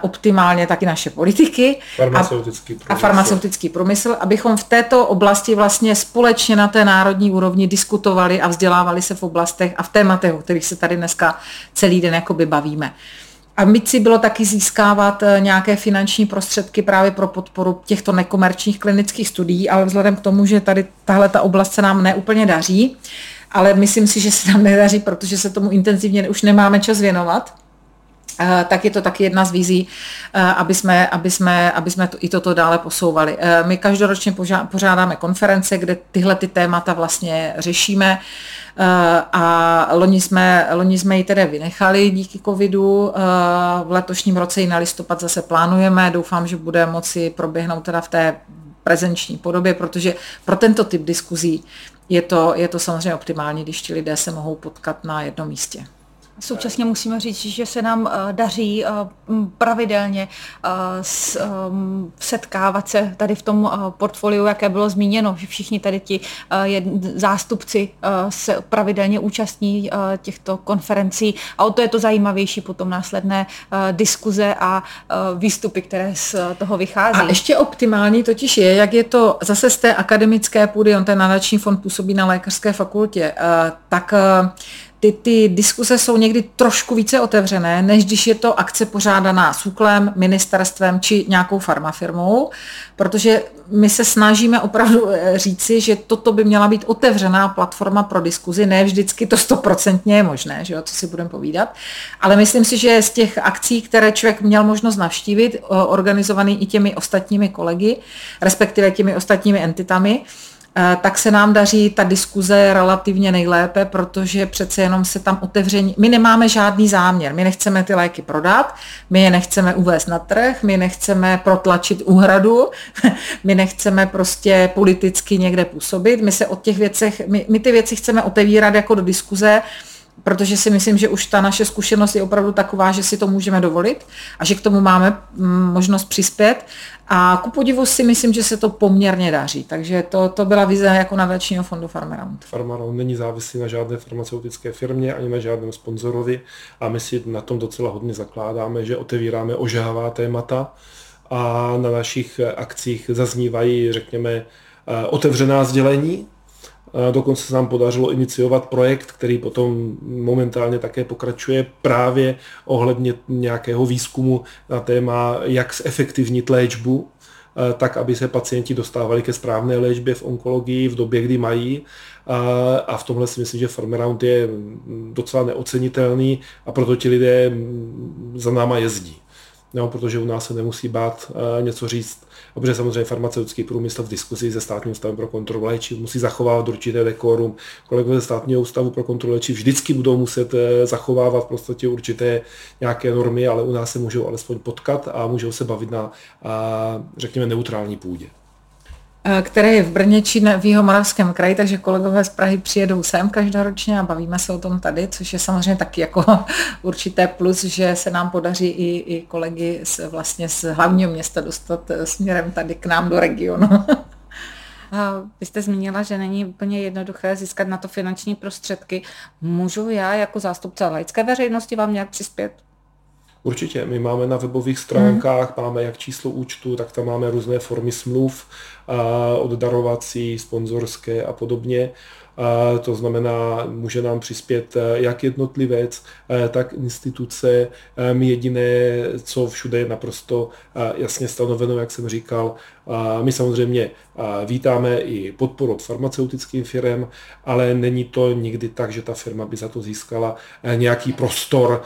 optimálně taky naše politiky farmaceutický a, a farmaceutický průmysl, abychom v této oblasti vlastně společně na té národní úrovni diskutovali a vzdělávali se v oblastech a v tématech, o kterých se tady dneska celý den jakoby bavíme. A myci bylo taky získávat eh, nějaké finanční prostředky právě pro podporu těchto nekomerčních klinických studií, ale vzhledem k tomu, že tady tahle ta oblast se nám neúplně daří, ale myslím si, že se tam nedaří, protože se tomu intenzivně už nemáme čas věnovat. Uh, tak je to taky jedna z vizí, uh, aby jsme, aby jsme, aby jsme to, i toto dále posouvali. Uh, my každoročně pořádáme konference, kde tyhle ty témata vlastně řešíme a loni jsme, loni jsme ji tedy vynechali díky covidu. V letošním roce ji na listopad zase plánujeme. Doufám, že bude moci proběhnout teda v té prezenční podobě, protože pro tento typ diskuzí je to, je to samozřejmě optimální, když ti lidé se mohou potkat na jednom místě. Současně musíme říct, že se nám eh, daří eh, pravidelně eh, setkávat se tady v tom portfoliu, jaké bylo zmíněno, že všichni tady ti zástupci se pravidelně účastní těchto konferencí a o to je to zajímavější potom následné diskuze a výstupy, které z toho vychází. A ještě optimální totiž je, jak je to zase z té akademické půdy, on ten nadační fond působí na lékařské fakultě, tak ty, ty diskuse jsou někdy trošku více otevřené, než když je to akce pořádaná SÚKLem, ministerstvem či nějakou farmafirmou, protože my se snažíme opravdu eh, říci, že toto by měla být otevřená platforma pro diskuzi, ne vždycky to stoprocentně je možné, že jo, co si budeme povídat, ale myslím si, že z těch akcí, které člověk měl možnost navštívit, organizovaný i těmi ostatními kolegy, respektive těmi ostatními entitami, tak se nám daří ta diskuze relativně nejlépe, protože přece jenom se tam otevření, my nemáme žádný záměr, my nechceme ty léky prodat, my je nechceme uvést na trh, my nechceme protlačit úhradu, my nechceme prostě politicky někde působit, my se od těch věcech, my, my ty věci chceme otevírat jako do diskuze, protože si myslím, že už ta naše zkušenost je opravdu taková, že si to můžeme dovolit a že k tomu máme mm, možnost přispět. A ku podivu si myslím, že se to poměrně daří. Takže to, to byla vize jako nadačního fondu Farmaround. Farmaround není závislý na žádné farmaceutické firmě ani na žádném sponzorovi a my si na tom docela hodně zakládáme, že otevíráme ožehavá témata a na našich akcích zaznívají, řekněme, eh, otevřená sdělení, Dokonce se nám podařilo iniciovat projekt, který potom momentálně také pokračuje právě ohledně nějakého výzkumu na téma, jak zefektivnit léčbu, tak, aby se pacienti dostávali ke správné léčbě v onkologii v době, kdy mají. A v tomhle si myslím, že Farmaround je docela neocenitelný a proto ti lidé za náma jezdí no, protože u nás se nemusí bát uh, něco říct, protože samozřejmě farmaceutický průmysl v diskuzi se státním ústavem pro kontrolu léčiv musí zachovávat určité dekorum. Kolegové ze státního ústavu pro kontrolu léčiv vždycky budou muset uh, zachovávat v podstatě určité nějaké normy, ale u nás se můžou alespoň potkat a můžou se bavit na, uh, řekněme, neutrální půdě. Eh, které je v Brně či v Jihomoravském kraji, takže kolegové z Prahy přijedou sem každoročně a bavíme se o tom tady, což je samozřejmě taky jako určité plus, že se nám podaří i, i kolegy z, vlastně z hlavního města dostat eh, směrem tady k nám do regionu. Vy jste zmínila, že není úplně jednoduché získat na to finanční prostředky. Můžu já jako zástupce laické veřejnosti vám nějak přispět? Určitě, my máme na webových stránkách, hmm. máme jak číslo účtu, tak tam máme různé formy smluv, oddarovací, sponzorské a podobně. To znamená, může nám přispět eh, jak jednotlivec, eh, tak instituce. Eh, my jediné, co všude je naprosto jasně stanoveno, jak jsem říkal, My samozřejmě vítáme i podporu od farmaceutických firm, ale není to nikdy tak, že ta firma by za to získala nějaký prostor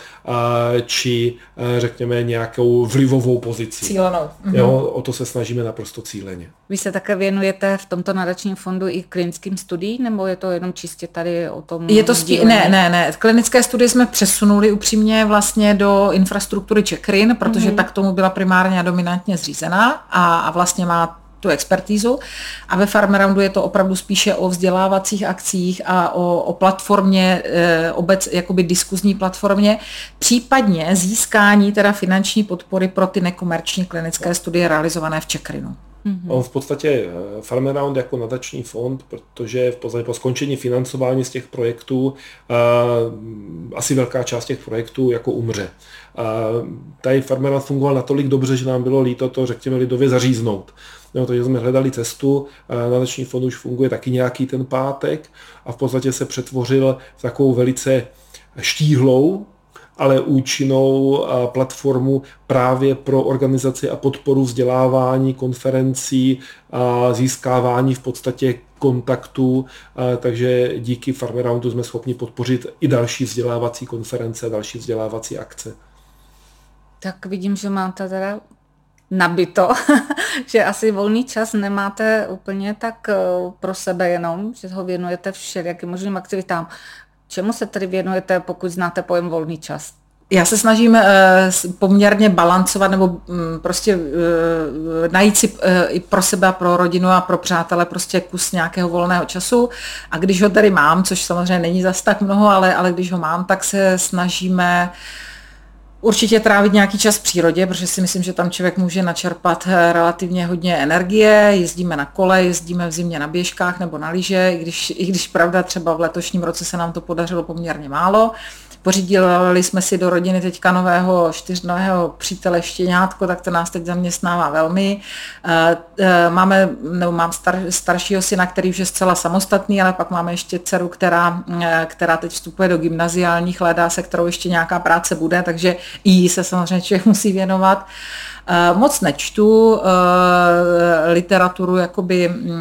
či řekněme nějakou vlivovou pozici. Cílenou. Jo, o to se snažíme naprosto cíleně. Vy se také věnujete v tomto nadačním fondu i klinickým studiím, nebo je to jenom čistě tady o tom? Je to spí- ne, ne, ne. Klinické studie jsme přesunuli upřímně vlastně do infrastruktury Checkrin, protože mm-hmm. tak tomu byla primárně a dominantně zřízená a, a vlastně má tu expertízu. A ve Farmeroundu je to opravdu spíše o vzdělávacích akcích a o, o platformě, e, obec, jakoby diskuzní platformě, případně získání teda finanční podpory pro ty nekomerční klinické studie realizované v Čekrinu. Mm-hmm. On v podstatě eh, Farmeround jako nadační fond, protože v podstatě po skončení financování z těch projektů uh, asi velká část těch projektů jako umře. Uh, tady Farmeround fungoval natolik dobře, že nám bylo líto to, řekněme, lidově zaříznout. No, takže jsme hledali cestu, nadační fond už funguje taky nějaký ten pátek a v podstatě se přetvořil v takovou velice štíhlou, ale účinnou platformu právě pro organizaci a podporu vzdělávání, konferencí, a získávání v podstatě kontaktů, takže díky Farmeroundu jsme schopni podpořit i další vzdělávací konference, další vzdělávací akce. Tak vidím, že máte teda nabito, že asi volný čas nemáte úplně tak eh, pro sebe jenom, že ho věnujete všelijakým možným aktivitám. Čemu se tedy věnujete, pokud znáte pojem volný čas? Já se snažím uh, poměrně balancovat nebo um, prostě uh, najít si uh, i pro sebe pro rodinu a pro přátele prostě kus nějakého volného času. A když ho tady mám, což samozřejmě není zas tak mnoho, ale, ale když ho mám, tak se snažíme uh, Určitě trávit nějaký čas v přírodě, protože si myslím, že tam člověk může načerpat eh, relativně hodně energie. Jezdíme na kole, jezdíme v zimě na běžkách nebo na lyže, i když, i když pravda třeba v letošním roce se nám to podařilo poměrně málo. Pořídili jsme si do rodiny teďka nového čtyřnového přítele štěňátko, tak to nás teď zaměstnává velmi. Eh, eh, máme, nebo mám star, staršího syna, který už je zcela samostatný, ale pak máme ještě dceru, která, eh, která teď vstupuje do gymnaziálních, hledá se kterou ještě nějaká práce bude, takže i jí se samozřejmě člověk musí věnovat. Moc nečtu uh, literaturu jakoby uh,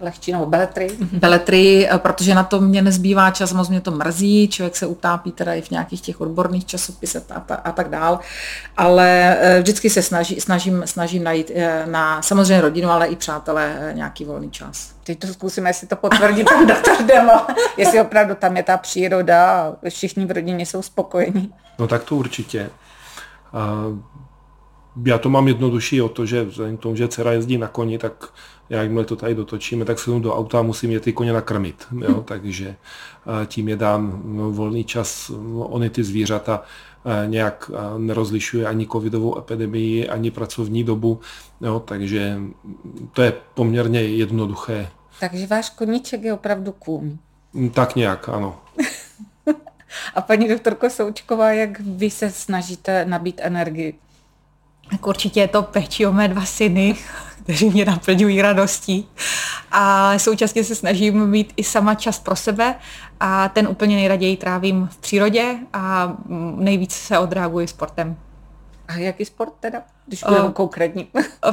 lehčí nebo beletry. beletry, protože na to mě nezbývá čas, moc mě to mrzí, člověk se utápí teda i v nějakých těch odborných časopisech a, ta, a tak dál, ale uh, vždycky se snaží, snažím, snažím najít uh, na samozřejmě rodinu, ale i přátelé uh, nějaký volný čas. Teď to zkusíme, jestli to potvrdí pan doktor Demo, jestli opravdu tam je ta příroda a všichni v rodině jsou spokojení. No tak to určitě. Uh já to mám jednodušší o to, že vzhledem k tomu, že dcera jezdí na koni, tak jakmile to tady dotočíme, tak se do auta a musím je ty koně nakrmit. Jo? Takže tím je dán no, volný čas. No, Ony ty zvířata nějak nerozlišuje ani covidovou epidemii, ani pracovní dobu, jo? takže to je poměrně jednoduché. Takže váš koníček je opravdu kůň. Tak nějak, ano. a paní doktorko Součková, jak vy se snažíte nabít energii? Tak určitě je to péči o mé dva syny, kteří mě naplňují radostí. A současně se snažím mít i sama čas pro sebe a ten úplně nejraději trávím v přírodě a nejvíc se odreaguji sportem. A jaký sport teda, když budeme uh, konkrétní?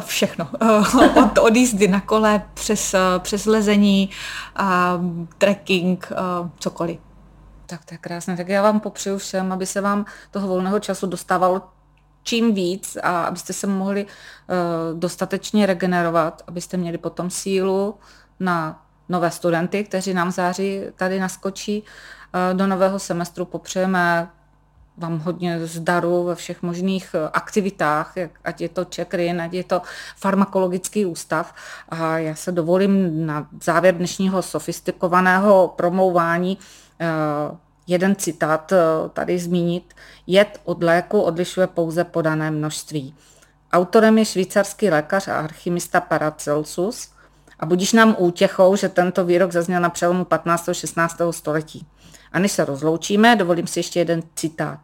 Všechno. Uh, od, od jízdy na kole přes, přes lezení, uh, trekking, uh, cokoliv. Tak to je krásné. Tak já vám popřeju všem, aby se vám toho volného času dostávalo čím víc a abyste se mohli uh, dostatečně regenerovat, abyste měli potom sílu na nové studenty, kteří nám září tady naskočí uh, do nového semestru. Popřejeme vám hodně zdaru ve všech možných eh, aktivitách, jak, ať je to check-in, ať je to farmakologický ústav. A já se dovolím na závěr dnešního sofistikovaného promlouvání uh, jeden citát eh, tady zmínit. Jed od léku odlišuje pouze podané množství. Autorem je švýcarský lékař a archimista Paracelsus a budíš nám útěchou, že tento výrok zazněl na přelomu 15. a 16. století. A než se rozloučíme, dovolím si ještě jeden citát.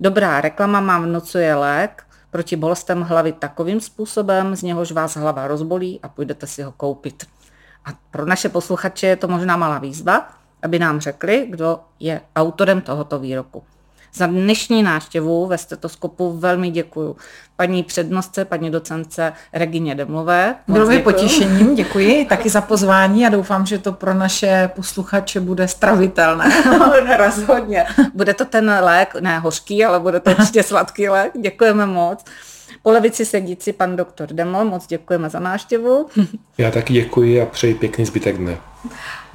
Dobrá reklama mám vnocuje lék proti bolestem hlavy takovým způsobem, z něhož vás hlava rozbolí a půjdete si ho koupit. A pro naše posluchače je to možná malá výzva, aby nám řekli, kdo je autorem tohoto výroku. Za dnešní návštěvu ve stetoskopu velmi děkuju paní přednostce, paní docence Regině Demlové. Bylo mi potěšením, děkuji taky za pozvání a doufám, že to pro naše posluchače bude stravitelné. Rozhodně. Bude to ten lék, ne hořký, ale bude to určitě sladký lék. Děkujeme moc. Po levici sedící pan doktor Demol, moc děkujeme za návštěvu. Já taky děkuji a přeji pěkný zbytek dne.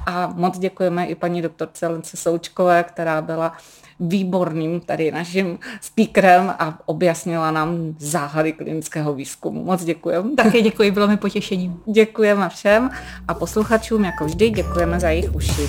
A moc děkujeme i paní doktorce Lence Součkové, která byla výborným tady naším speakerem a objasnila nám záhady klinického výzkumu. Moc děkujeme. Také děkuji, bylo mi potěšením. Děkujeme všem a posluchačům jako vždy děkujeme za jejich uši.